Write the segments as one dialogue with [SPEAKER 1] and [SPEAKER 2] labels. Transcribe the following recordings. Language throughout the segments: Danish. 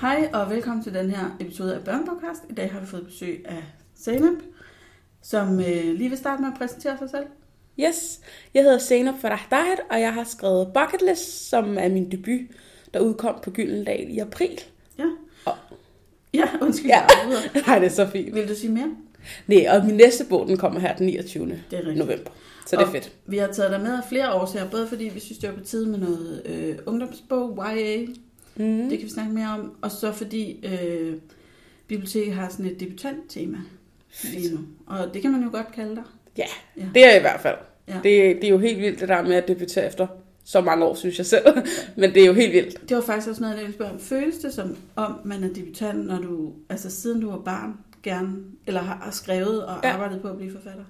[SPEAKER 1] Hej og velkommen til den her episode af Børnepodcast. I dag har vi fået besøg af Zainab, som øh, lige vil starte med at præsentere sig selv.
[SPEAKER 2] Yes, jeg hedder Zainab Farah Dahed, og jeg har skrevet Bucket List, som er min debut, der udkom på Gyldendal i april.
[SPEAKER 1] Ja.
[SPEAKER 2] Og,
[SPEAKER 1] Ja, undskyld,
[SPEAKER 2] ja, nej, det er så fint.
[SPEAKER 1] Vil du sige mere?
[SPEAKER 2] Nej, og min næste bog, den kommer her den 29.
[SPEAKER 1] Det er rigtigt.
[SPEAKER 2] november. Så det er
[SPEAKER 1] Og
[SPEAKER 2] fedt.
[SPEAKER 1] Vi har taget dig med af flere årsager, både fordi vi synes, det var på tide med noget øh, ungdomsbog, YA,
[SPEAKER 2] Mm.
[SPEAKER 1] det kan vi snakke mere om, og så fordi øh, biblioteket har sådan et debutanttema lige nu. Og det kan man jo godt kalde dig.
[SPEAKER 2] Ja,
[SPEAKER 1] Ja.
[SPEAKER 2] det er i hvert fald.
[SPEAKER 1] Ja.
[SPEAKER 2] Det, det er jo helt vildt, det der med at debutere efter så mange år, synes jeg selv. Men det er jo helt vildt.
[SPEAKER 1] Det var faktisk også noget, jeg ville spørge om. Føles det som om, man er debutant, når du, altså siden du var barn, gerne, eller har skrevet og
[SPEAKER 2] ja.
[SPEAKER 1] arbejdet på at blive forfatter?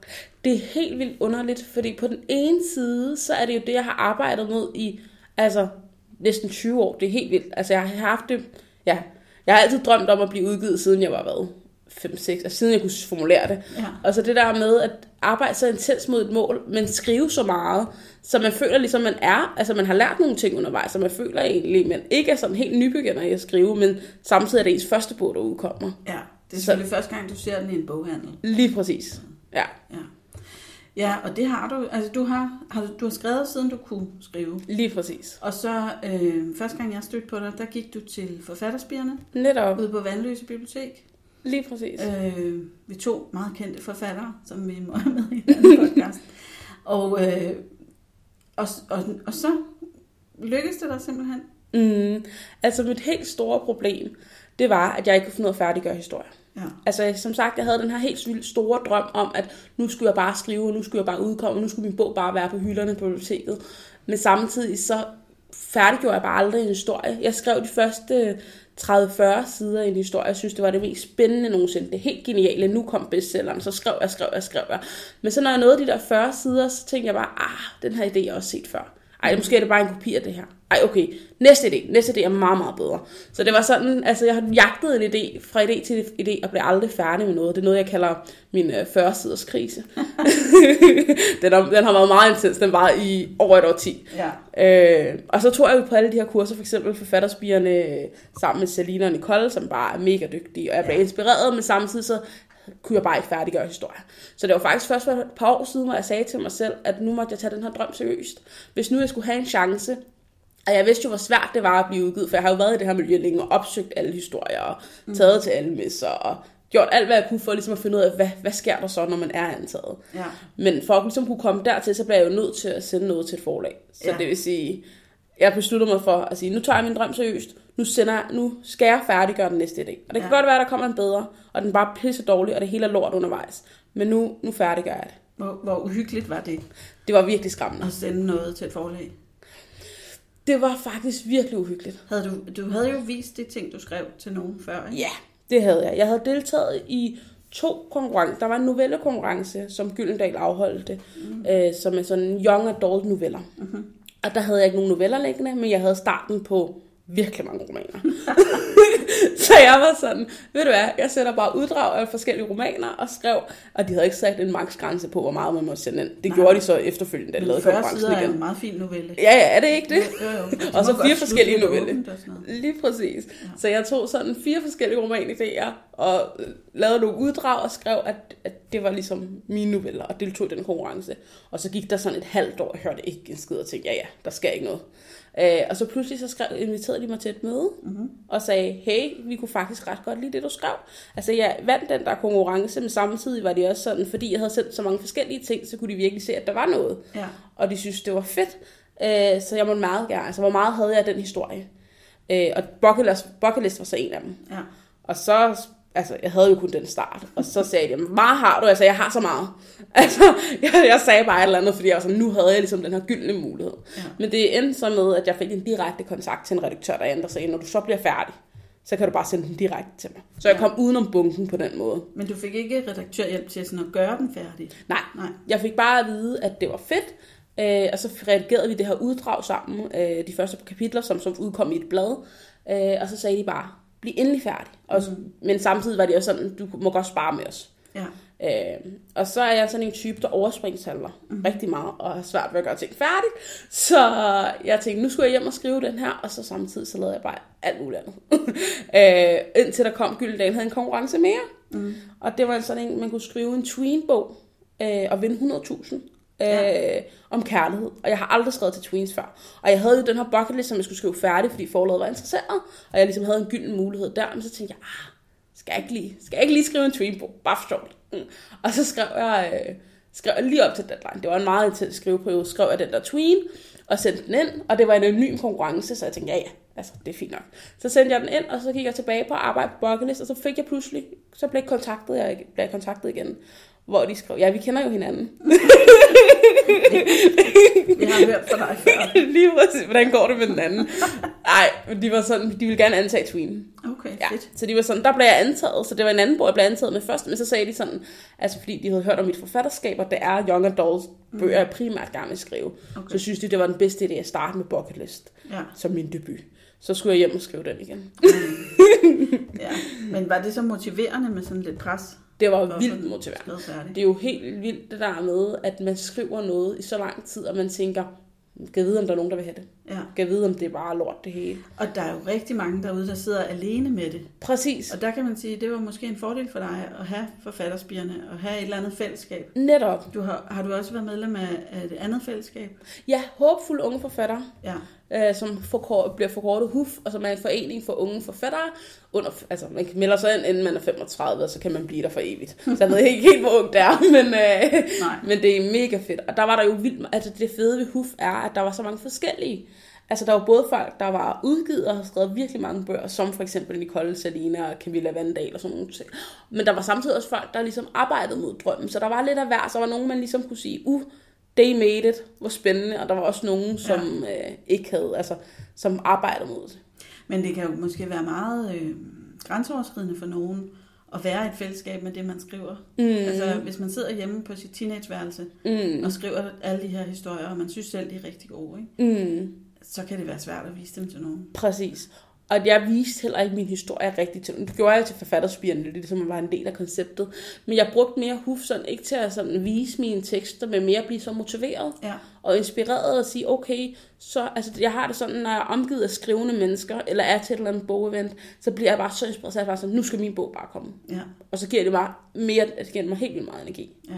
[SPEAKER 2] Det er helt vildt underligt, fordi på den ene side, så er det jo det, jeg har arbejdet med i altså, næsten 20 år. Det er helt vildt. Altså, jeg har haft det... Ja, jeg har altid drømt om at blive udgivet, siden jeg var, hvad, 5-6, altså siden jeg kunne formulere det.
[SPEAKER 1] Ja.
[SPEAKER 2] Og så det der med at arbejde så intens mod et mål, men skrive så meget, så man føler ligesom, man er, altså man har lært nogle ting undervejs, så man føler egentlig, man ikke er sådan helt nybegynder i at skrive, men samtidig er det ens første bog, der udkommer.
[SPEAKER 1] Ja, det er
[SPEAKER 2] Så-
[SPEAKER 1] selvfølgelig første gang, du ser den i en boghandel.
[SPEAKER 2] Lige præcis. Ja,
[SPEAKER 1] Ja. Ja, og det har du, altså du har, har, du har skrevet, siden du kunne skrive.
[SPEAKER 2] lige præcis.
[SPEAKER 1] Og så øh, første gang, jeg stødte på dig, der gik du til forfatterspirene
[SPEAKER 2] Netop.
[SPEAKER 1] ude på Vandløse Bibliotek.
[SPEAKER 2] Lige præcis.
[SPEAKER 1] Øh, vi to meget kendte forfattere, som vi må have med i den podcast. og, øh, og, og, og så lykkedes det dig simpelthen.
[SPEAKER 2] Mm, altså mit helt store problem, det var, at jeg ikke kunne finde ud af at færdiggøre historier.
[SPEAKER 1] Ja.
[SPEAKER 2] Altså som sagt, jeg havde den her helt vildt store drøm om, at nu skulle jeg bare skrive, nu skulle jeg bare udkomme, og nu skulle min bog bare være på hylderne på biblioteket. Men samtidig så færdiggjorde jeg bare aldrig en historie. Jeg skrev de første 30-40 sider i en historie. Jeg synes, det var det mest spændende nogensinde. Det er helt geniale. Nu kom bestselleren. Så skrev jeg, skrev jeg, skrev jeg. Men så når jeg nåede de der 40 sider, så tænkte jeg bare, ah, den her idé har jeg også set før. Ej, måske er det bare en kopi af det her. Ej, okay. Næste idé. Næste idé er meget, meget bedre. Så det var sådan, altså jeg har jagtet en idé, fra idé til idé, og blev aldrig færdig med noget. Det er noget, jeg kalder min øh, 40-siders krise. den, har, den har været meget intens. Den var i over et år 10.
[SPEAKER 1] Ja.
[SPEAKER 2] Øh, og så tog jeg på alle de her kurser, for eksempel forfatterspirene øh, sammen med Selina og Nicole, som bare er mega dygtige, og jeg blev
[SPEAKER 1] Ja.
[SPEAKER 2] inspireret, men samtidig så kunne jeg bare ikke færdiggøre historier. Så det var faktisk først for et par år siden, hvor jeg sagde til mig selv, at nu måtte jeg tage den her drøm seriøst. Hvis nu jeg skulle have en chance, og jeg vidste jo, hvor svært det var at blive udgivet, for jeg har jo været i det her miljø længe og opsøgt alle historier, og taget til alle messer, og gjort alt, hvad jeg kunne for ligesom at finde ud af, hvad, hvad sker der så, når man er antaget.
[SPEAKER 1] Ja.
[SPEAKER 2] Men for at ligesom kunne komme dertil, så blev jeg jo nødt til at sende noget til et forlag. Så
[SPEAKER 1] Ja.
[SPEAKER 2] det vil sige, jeg besluttede mig for at sige, nu tager jeg min drøm seriøst. Nu, sender, jeg- nu skal jeg færdiggøre den næste idé. Og det kan
[SPEAKER 1] Ja.
[SPEAKER 2] godt være, at der kommer en bedre, og den bare pisse dårlig, og det hele er lort undervejs. Men nu, nu færdiggør jeg det.
[SPEAKER 1] Hvor, hvor uhyggeligt var det
[SPEAKER 2] Det var virkelig skræmmende.
[SPEAKER 1] at sende noget til et forlag?
[SPEAKER 2] Det var faktisk virkelig uhyggeligt.
[SPEAKER 1] Havde du, du havde jo vist de ting, du skrev til nogen før, ikke?
[SPEAKER 2] Ja, det havde jeg. Jeg havde deltaget i to konkurrencer. Der var en novellekonkurrence, som Gyldendal afholdte, mm. øh, som er sådan young adult noveller. Mm-hmm. Og der havde jeg ikke nogen noveller liggende, men jeg havde starten på virkelig mange romaner. så jeg var sådan, ved du hvad, jeg sætter bare uddrag af forskellige romaner og skrev, og de havde ikke sat en maksgrænse på, hvor meget man måtte sende ind. Det
[SPEAKER 1] Nej.
[SPEAKER 2] gjorde de så efterfølgende, da de lavede
[SPEAKER 1] 40
[SPEAKER 2] konkurrencen
[SPEAKER 1] sider er
[SPEAKER 2] igen.
[SPEAKER 1] en meget fin novelle.
[SPEAKER 2] Ja, ja, er det ikke det?
[SPEAKER 1] Jo, jo, jo. De
[SPEAKER 2] Og så
[SPEAKER 1] må
[SPEAKER 2] fire forskellige noveller. Lige præcis. Ja. Så jeg tog sådan fire forskellige romanidéer og lavede nogle uddrag og skrev, at, at det var ligesom mine noveller og deltog i den konkurrence. Og så gik der sådan et halvt år, jeg hørte ikke en skid og tænkte, ja ja, der sker ikke noget. Øh, og så pludselig så skrev, inviterede de mig til et møde mm-hmm. og sagde, hey, vi kunne faktisk ret godt lide det, du skrev. Altså jeg vandt den der konkurrence, men samtidig var det også sådan, fordi jeg havde sendt så mange forskellige ting, så kunne de virkelig se, at der var noget.
[SPEAKER 1] Ja.
[SPEAKER 2] Og de synes, det var fedt. Øh, så jeg måtte meget gerne. Altså, hvor meget havde jeg den historie? Øh, og Bucket List, Bucket List var så en af dem.
[SPEAKER 1] Ja.
[SPEAKER 2] Og så, altså, jeg havde jo kun den start. Og så sagde de, "Hvor meget har du? Altså, jeg har så meget. Altså, jeg, jeg sagde bare et eller andet, fordi jeg var sådan, nu havde jeg ligesom den her gyldne mulighed.
[SPEAKER 1] Ja.
[SPEAKER 2] Men det endte så med, at jeg fik en direkte kontakt til en redaktør derinde, der sagde, når du så bliver færdig, så kan du bare sende den direkte til mig. Så jeg
[SPEAKER 1] Ja.
[SPEAKER 2] kom udenom bunken på den måde.
[SPEAKER 1] Men du fik ikke redaktørhjælp til sådan at gøre den færdig?
[SPEAKER 2] Nej,
[SPEAKER 1] Nej.
[SPEAKER 2] jeg fik bare at vide, at det var fedt, øh, og så redigerede vi det her uddrag sammen, øh, de første kapitler, som, som udkom i et blad, øh, og så sagde de bare, bliv endelig færdig. Og, mm. Men samtidig var det også sådan, du må godt spare med os.
[SPEAKER 1] Ja.
[SPEAKER 2] Øh, og så er jeg sådan en type, der overspringshandler mm. rigtig meget, og har svært ved at gøre ting færdigt. Så jeg tænkte, nu skulle jeg hjem og skrive den her, og så samtidig så lavede jeg bare alt muligt andet. øh, indtil der kom Gyldendal havde en konkurrence mere. Mm. Og det var sådan en, man kunne skrive en tween-bog øh, og vinde 100.000 ja. øh, om kærlighed. Og jeg har aldrig skrevet til tweens før. Og jeg havde jo den her bucket list, som jeg skulle skrive færdig, fordi forlaget var interesseret. Og jeg ligesom havde en gylden mulighed der. Men så tænkte jeg, ah, skal jeg ikke lige, skal jeg ikke lige skrive en tween Bare for sjovt. Mm. Og så skrev jeg, øh, skrev jeg lige op til deadline. Det var en meget intens skriveperiode. Skrev jeg den der tween, og sendte den ind. Og det var en anonym konkurrence, så jeg tænkte, ja ja, altså det er fint nok. Så sendte jeg den ind, og så gik jeg tilbage på arbejde på bucket list, og så fik jeg pludselig, så blev jeg kontaktet, jeg blev kontaktet igen hvor de skrev, ja, vi kender jo hinanden.
[SPEAKER 1] Vi har hørt fra dig før.
[SPEAKER 2] Lige præcis, hvordan går det med den anden? Nej, de var sådan, de ville gerne antage Tween.
[SPEAKER 1] Okay,
[SPEAKER 2] Ja,
[SPEAKER 1] fedt.
[SPEAKER 2] så de var sådan, der blev jeg antaget, så det var en anden bog, jeg blev antaget med først, men så sagde de sådan, altså fordi de havde hørt om mit forfatterskab, og det er young adults bøger, jeg primært gerne vil skrive,
[SPEAKER 1] Okay.
[SPEAKER 2] så synes de, det var den bedste idé at starte med Bucket List,
[SPEAKER 1] Ja,
[SPEAKER 2] som min debut. Så skulle jeg hjem og skrive den igen.
[SPEAKER 1] ja. Men var det så motiverende med sådan lidt pres?
[SPEAKER 2] Det var vildt motiverende. Det er jo helt vildt det der med, at man skriver noget i så lang tid, og man tænker, kan vide, om der er nogen, der vil have det?
[SPEAKER 1] Ja.
[SPEAKER 2] Kan vide, om det er bare lort det hele?
[SPEAKER 1] Og der er jo rigtig mange derude, der sidder alene med det.
[SPEAKER 2] Præcis.
[SPEAKER 1] Og der kan man sige, at det var måske en fordel for dig at have forfatterspirene og have et eller andet fællesskab.
[SPEAKER 2] Netop.
[SPEAKER 1] Du har, har du også været medlem af, af det andet fællesskab?
[SPEAKER 2] Ja, håbfulde unge forfattere,
[SPEAKER 1] Ja.
[SPEAKER 2] Øh, som forkort, bliver forkortet HUF, og som er en forening for unge forfattere. Under, altså, man melder sig ind, inden man er 35, og så kan man blive der for evigt. Så jeg ved ikke helt, hvor ung det er, men, øh,
[SPEAKER 1] Nej.
[SPEAKER 2] men det er mega fedt. Og der var der jo vildt, altså det fede ved HUF er, at der var så mange forskellige. Altså der var både folk, der var udgivet og har skrevet virkelig mange bøger, som for eksempel Nicole Salina og Camilla Vandal og sådan nogle ting. Men der var samtidig også folk, der ligesom arbejdede mod drømmen. Så der var lidt af hver, så var nogen, man ligesom kunne sige, uh, they made it, hvor spændende. Og der var også nogen, som ja. øh, ikke havde, altså som arbejdede mod det.
[SPEAKER 1] Men det kan jo måske være meget øh, grænseoverskridende for nogen at være i et fællesskab med det, man skriver.
[SPEAKER 2] Mm.
[SPEAKER 1] Altså, hvis man sidder hjemme på sit teenageværelse
[SPEAKER 2] Mm.
[SPEAKER 1] og skriver alle de her historier, og man synes selv, de er rigtig gode, ikke?
[SPEAKER 2] Mm.
[SPEAKER 1] så kan det være svært at vise dem til nogen.
[SPEAKER 2] Præcis. Og jeg viste heller ikke min historie rigtigt til Det gjorde jeg til forfatterspirene, det ligesom var en del af konceptet. Men jeg brugte mere huf sådan, ikke til at sådan vise mine tekster, men mere at blive så motiveret
[SPEAKER 1] Ja,
[SPEAKER 2] og inspireret og sige, okay, så, altså jeg har det sådan, når jeg er omgivet af skrivende mennesker, eller er til et eller andet bogevent, så bliver jeg bare så inspireret, så er jeg bare sådan, nu skal min bog bare komme.
[SPEAKER 1] ja,
[SPEAKER 2] Og så giver det mig mere, det giver mig helt vildt meget energi.
[SPEAKER 1] ja.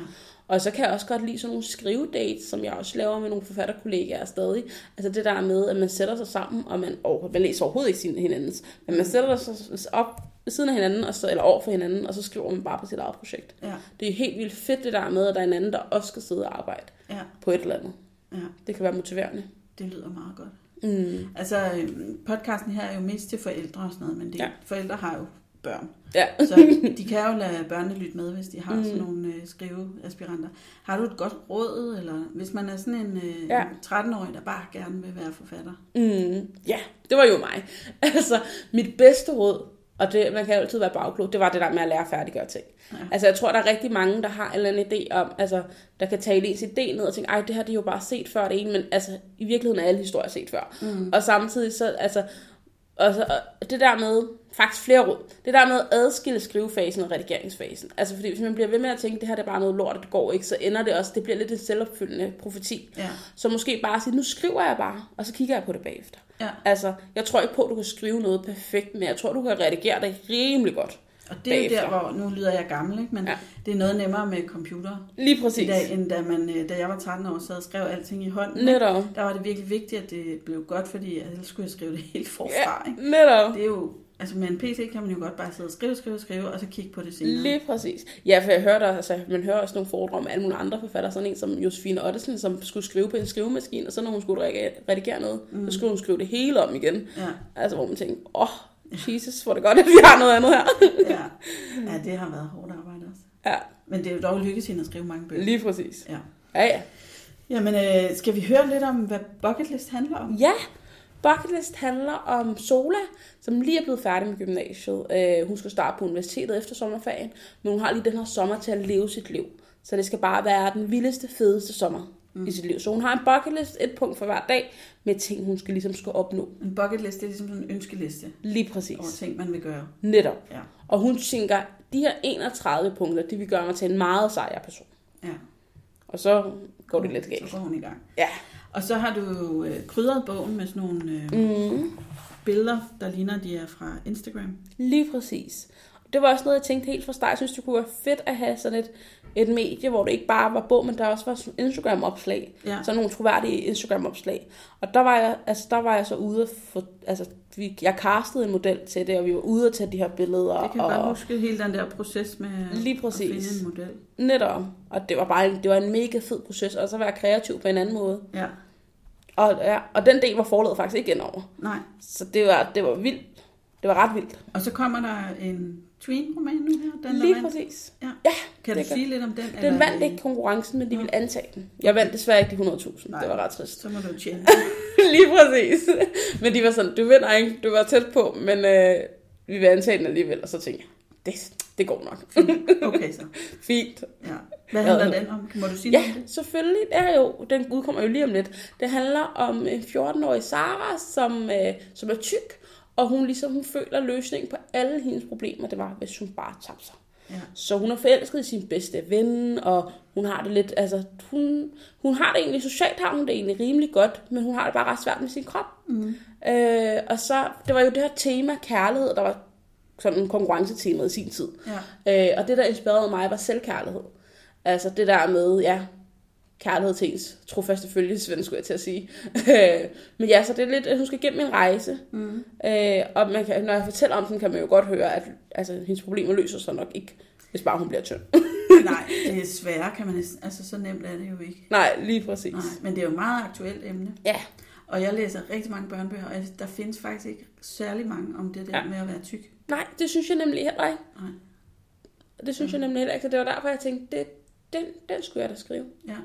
[SPEAKER 2] Og så kan jeg også godt lide sådan nogle skrivedates, som jeg også laver med nogle forfatterkollegaer stadig. Altså det der med, at man sætter sig sammen, og man, og man læser overhovedet ikke sin hinandens, men man sætter sig op ved siden af hinanden, og så, eller over for hinanden, og så skriver man bare på sit eget projekt.
[SPEAKER 1] Ja,
[SPEAKER 2] Det er helt vildt fedt det der med, at der er en anden, der også skal sidde og arbejde
[SPEAKER 1] ja,
[SPEAKER 2] på et eller andet.
[SPEAKER 1] ja.
[SPEAKER 2] Det kan være motiverende.
[SPEAKER 1] Det lyder meget godt.
[SPEAKER 2] Mm.
[SPEAKER 1] Altså, øh, podcasten her er jo mest til forældre og sådan noget, men det,
[SPEAKER 2] ja.
[SPEAKER 1] forældre har jo børn.
[SPEAKER 2] Ja.
[SPEAKER 1] Så de kan jo lade børnene lytte med, hvis de har
[SPEAKER 2] Mm.
[SPEAKER 1] sådan nogle øh, skriveaspiranter. Har du et godt råd, eller hvis man er sådan en øh,
[SPEAKER 2] Ja.
[SPEAKER 1] 13-årig, der bare gerne vil være forfatter?
[SPEAKER 2] Mm, ja, det var jo mig. Altså, mit bedste råd, og det, man kan altid være bagklog, det var det der med at lære at færdiggøre ting.
[SPEAKER 1] Ja.
[SPEAKER 2] Altså, jeg tror, der er rigtig mange, der har en eller anden idé om, altså, der kan tale ens idé ned og tænke, ej, det her det er jo bare set før det ene, men altså, i virkeligheden er alle historier set før. Mm. Og samtidig så, altså, og så, og det der med, faktisk flere råd, det der med at adskille skrivefasen og redigeringsfasen. Altså fordi hvis man bliver ved med at tænke, det her det er bare noget lort, det går ikke, så ender det også, det bliver lidt en selvopfyldende profeti.
[SPEAKER 1] Ja,
[SPEAKER 2] Så måske bare sige, nu skriver jeg bare, og så kigger jeg på det bagefter.
[SPEAKER 1] ja.
[SPEAKER 2] Altså, jeg tror ikke på, at du kan skrive noget perfekt, men jeg tror, du kan redigere det rimelig godt.
[SPEAKER 1] Og det er jo der, hvor, nu lyder jeg gammel, ikke? men
[SPEAKER 2] Ja.
[SPEAKER 1] det er noget nemmere med computer
[SPEAKER 2] Lige
[SPEAKER 1] i
[SPEAKER 2] præcis.
[SPEAKER 1] dag, end da, man, øh, da jeg var 13 år, sad og skrev alting i hånden.
[SPEAKER 2] Netop.
[SPEAKER 1] Der var det virkelig vigtigt, at det blev godt, fordi ellers skulle jeg skrive det helt forfra.
[SPEAKER 2] Ja,
[SPEAKER 1] Ikke?
[SPEAKER 2] netop.
[SPEAKER 1] Det er jo, altså med en PC kan man jo godt bare sidde og skrive, skrive, skrive, og så kigge på det senere.
[SPEAKER 2] Lige præcis. Ja, for jeg hørte, altså, man hører også nogle foredrag om alle mulige andre forfattere, sådan en som Josefine Ottesen, som skulle skrive på en skrivemaskine, og så når hun skulle redigere- redigere noget, mm. så skulle hun skrive det hele om igen.
[SPEAKER 1] Ja,
[SPEAKER 2] Altså, hvor man tænkte, åh, oh, Jesus, hvor det godt, at vi har noget andet her.
[SPEAKER 1] ja. ja, det har været hårdt arbejde også.
[SPEAKER 2] ja,
[SPEAKER 1] Men det er jo dog lykkedes hende at skrive mange bøger.
[SPEAKER 2] lige præcis.
[SPEAKER 1] Ja.
[SPEAKER 2] Ja, ja.
[SPEAKER 1] Jamen, øh, skal vi høre lidt om, hvad bucket list handler om?
[SPEAKER 2] Ja, Bucket List handler om Sola, som lige er blevet færdig med gymnasiet. Øh, hun skal starte på universitetet efter sommerferien, men hun har lige den her sommer til at leve sit liv. Så det skal bare være den vildeste, fedeste sommer mm. i sit liv. Så hun har en bucket list, et punkt for hver dag, med ting, hun skal ligesom skal opnå.
[SPEAKER 1] En bucket list, det er ligesom sådan en ønskeliste
[SPEAKER 2] Lige præcis.
[SPEAKER 1] over ting, man vil gøre.
[SPEAKER 2] Netop.
[SPEAKER 1] Ja.
[SPEAKER 2] Og hun tænker, de her 31 punkter, de vil gøre mig til en meget sejr person.
[SPEAKER 1] ja.
[SPEAKER 2] Og så går det lidt
[SPEAKER 1] Så
[SPEAKER 2] galt.
[SPEAKER 1] går hun i gang.
[SPEAKER 2] Ja.
[SPEAKER 1] Og så har du øh, krydret bogen med sådan nogle øh,
[SPEAKER 2] Mm.
[SPEAKER 1] billeder, der ligner, de er fra Instagram.
[SPEAKER 2] Lige præcis. Det var også noget, jeg tænkte helt fra start. Jeg synes, det kunne være fedt at have sådan et, et medie, hvor det ikke bare var bog, men der også var sådan Instagram-opslag.
[SPEAKER 1] Ja.
[SPEAKER 2] Sådan nogle troværdige Instagram-opslag. Og der var jeg, altså, der var jeg så ude for, altså, vi, jeg castede en model til det, og vi var ude at tage de her billeder.
[SPEAKER 1] Det kan
[SPEAKER 2] og,
[SPEAKER 1] bare huske hele den der proces med
[SPEAKER 2] Lige
[SPEAKER 1] at
[SPEAKER 2] præcis.
[SPEAKER 1] finde en model.
[SPEAKER 2] Netop. Og det var bare en, det var en mega fed proces, og så være kreativ på en anden måde.
[SPEAKER 1] Ja,
[SPEAKER 2] Og, ja, og den del var forladet faktisk ikke ind over.
[SPEAKER 1] nej.
[SPEAKER 2] Så det var, det var vildt. Det var ret vildt.
[SPEAKER 1] Og så kommer der en tween-roman nu her. Den
[SPEAKER 2] Lige præcis.
[SPEAKER 1] Ja.
[SPEAKER 2] Ja,
[SPEAKER 1] Kan du sige lidt om den?
[SPEAKER 2] Den
[SPEAKER 1] eller er
[SPEAKER 2] vandt ikke konkurrencen, men de ville antage den. Jeg vandt desværre ikke de 100.000.
[SPEAKER 1] Nej.
[SPEAKER 2] Det var ret trist.
[SPEAKER 1] Så må du tjene.
[SPEAKER 2] Lige præcis. Men de var sådan, du vinder ikke, du var tæt på, men øh, vi vil antage den alligevel. Og så tænkte jeg, det, det går nok.
[SPEAKER 1] Okay så.
[SPEAKER 2] Fint.
[SPEAKER 1] Ja. Hvad handler den om? Må du sige
[SPEAKER 2] Ja,
[SPEAKER 1] det?
[SPEAKER 2] selvfølgelig. Det er jo, den udkommer jo lige om lidt. Det handler om en 14-årig Sara, som, øh, som er tyk, og hun ligesom hun føler løsningen på alle hendes problemer, det var, hvis hun bare tabte sig.
[SPEAKER 1] Ja.
[SPEAKER 2] Så hun er forelsket i sin bedste ven, og hun har det lidt, altså hun, hun har det egentlig, socialt har hun det egentlig rimelig godt, men hun har det bare ret svært med sin krop. Mm. Øh, og så, det var jo det her tema kærlighed, der var sådan en konkurrencetema i sin tid.
[SPEAKER 1] Ja.
[SPEAKER 2] Øh, og det, der inspirerede mig, var selvkærlighed. Altså det der med, ja, kærlighed til ens trofaste følgesven, skulle jeg til at sige. Men ja, så det er lidt, at hun skal gennem en rejse. Mm. Øh, og man kan, når jeg fortæller om den, kan man jo godt høre, at altså, hendes problemer løser sig nok ikke, hvis bare hun bliver tynd.
[SPEAKER 1] Nej, det er svære, kan man næsten. Altså, så nemt er det jo ikke.
[SPEAKER 2] Nej, lige præcis.
[SPEAKER 1] Nej, men det er jo et meget aktuelt emne.
[SPEAKER 2] Ja,
[SPEAKER 1] Og jeg læser rigtig mange børnebøger, og der findes faktisk ikke særlig mange om det der
[SPEAKER 2] Ja.
[SPEAKER 1] med at være tyk.
[SPEAKER 2] nej, det synes jeg nemlig heller ikke.
[SPEAKER 1] Nej.
[SPEAKER 2] Det synes jeg nemlig heller ikke, så det var derfor, jeg tænkte, det, den, den skulle jeg da skrive.
[SPEAKER 1] Ja,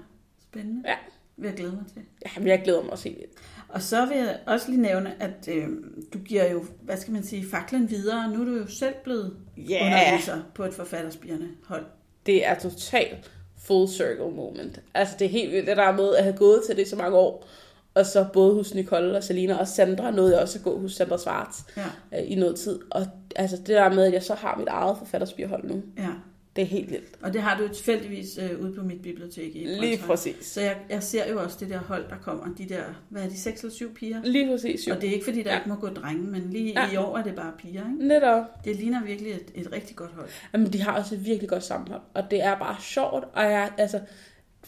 [SPEAKER 1] spændende.
[SPEAKER 2] Ja.
[SPEAKER 1] Vil jeg glæde mig til.
[SPEAKER 2] Ja, men jeg glæder mig også helt vildt.
[SPEAKER 1] Og så vil jeg også lige nævne, at øh, du giver jo, hvad skal man sige, faklen videre. Nu er du jo selv blevet
[SPEAKER 2] Ja.
[SPEAKER 1] underviser på et forfatterspirende hold.
[SPEAKER 2] det er totalt full circle moment. Altså det er helt vildt, det der med at have gået til det så mange år. Og så både hos Nicole og Selina og Sandra nåede jeg også at gå hos Sandra Svarts
[SPEAKER 1] Ja,
[SPEAKER 2] øh, i noget tid. Og altså det der med, at jeg så har mit eget forfatterspirhold nu,
[SPEAKER 1] ja.
[SPEAKER 2] Det er helt vildt.
[SPEAKER 1] Og det har du tilfældigvis øh, ude på mit bibliotek i
[SPEAKER 2] Lige
[SPEAKER 1] Brøndshøj.
[SPEAKER 2] præcis.
[SPEAKER 1] Så jeg, jeg ser jo også det der hold, der kommer. De der, hvad er de, seks eller syv piger?
[SPEAKER 2] Lige præcis jo.
[SPEAKER 1] Og det er ikke fordi, der
[SPEAKER 2] Ja.
[SPEAKER 1] ikke må gå drenge, men lige
[SPEAKER 2] ja.
[SPEAKER 1] i år er det bare piger. Ikke?
[SPEAKER 2] Netop.
[SPEAKER 1] Det ligner virkelig et, et rigtig godt hold.
[SPEAKER 2] Jamen, de har også et virkelig godt sammenhold, og det er bare sjovt, og jeg, altså,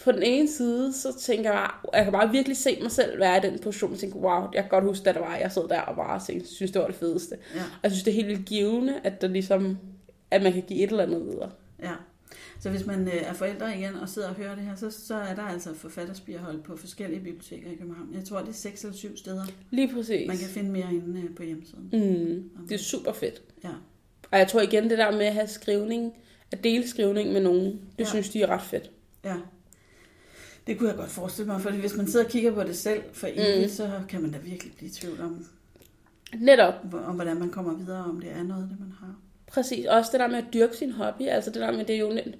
[SPEAKER 2] på den ene side, så tænker jeg, jeg kan bare virkelig se mig selv være i den position, og tænke, wow, jeg kan godt huske, da det var, jeg sad der og bare tænkte, synes, det var det fedeste.
[SPEAKER 1] Ja.
[SPEAKER 2] Og jeg synes, det er helt vildt givende, at der ligesom, at man kan give et eller andet videre.
[SPEAKER 1] Ja. Så hvis man øh, er forældre igen og sidder og hører det her, så, så er der altså forfatterspirhold på forskellige biblioteker i København. Jeg tror, det er seks eller syv steder.
[SPEAKER 2] Lige præcis.
[SPEAKER 1] Man kan finde mere inde øh, på hjemmesiden.
[SPEAKER 2] Mm, det er super fedt.
[SPEAKER 1] Ja.
[SPEAKER 2] Og jeg tror igen, det der med at have skrivning, at dele skrivning med nogen, det ja. Synes de er ret fedt.
[SPEAKER 1] ja. Det kunne jeg godt forestille mig, for hvis man sidder og kigger på det selv for evigt, mm. så kan man da virkelig blive i tvivl om,
[SPEAKER 2] Netop,
[SPEAKER 1] om hvordan man kommer videre, om det er noget, det man har.
[SPEAKER 2] Præcis. Også det der med at dyrke sin hobby, altså det der med, det er jo nemt, jeg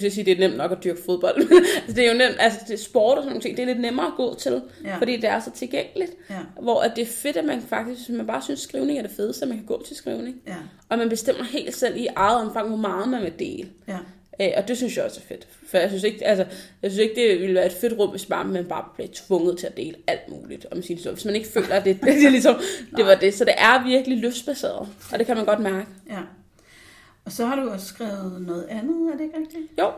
[SPEAKER 2] skulle sige, det er nemt nok at dyrke fodbold, altså, det er jo nemt, altså det sport og sådan nogle ting, det er lidt nemmere at gå til,
[SPEAKER 1] Ja.
[SPEAKER 2] fordi det er så tilgængeligt.
[SPEAKER 1] Ja,
[SPEAKER 2] Hvor at det er fedt, at man faktisk, hvis man bare synes, skrivning er det fedeste, at man kan gå til skrivning.
[SPEAKER 1] ja,
[SPEAKER 2] Og man bestemmer helt selv i eget omfang, hvor meget man vil dele.
[SPEAKER 1] ja.
[SPEAKER 2] Øh, og det synes jeg også er fedt. For jeg synes ikke, altså, jeg synes ikke det ville være et fedt rum, hvis bare man bare blev tvunget til at dele alt muligt om sin historie. Hvis man ikke føler, at det, det, er ligesom, det var det. Så det er virkelig lystbaseret. Og det kan man godt mærke.
[SPEAKER 1] ja. Og så har du også skrevet noget andet, er det ikke rigtigt?
[SPEAKER 2] Jo,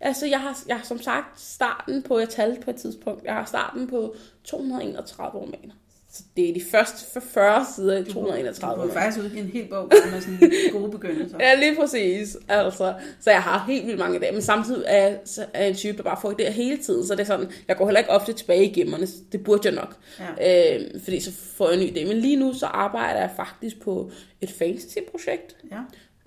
[SPEAKER 2] altså jeg har, jeg har som sagt starten på, jeg talte på et tidspunkt, jeg har starten på 231 romaner. Så det er de første 40 sider i
[SPEAKER 1] Du
[SPEAKER 2] 231
[SPEAKER 1] kunne
[SPEAKER 2] romaner.
[SPEAKER 1] faktisk udgive en hel bog med sådan gode begyndelser.
[SPEAKER 2] Ja, lige præcis. Altså, så jeg har helt vildt mange dage, men samtidig er jeg, er en type, der bare får idéer hele tiden, så det er sådan, jeg går heller ikke ofte tilbage i gemmerne, det burde jeg nok,
[SPEAKER 1] Ja.
[SPEAKER 2] øh, fordi så får jeg en ny idé. Men lige nu så arbejder jeg faktisk på et fantasy-projekt,
[SPEAKER 1] Ja.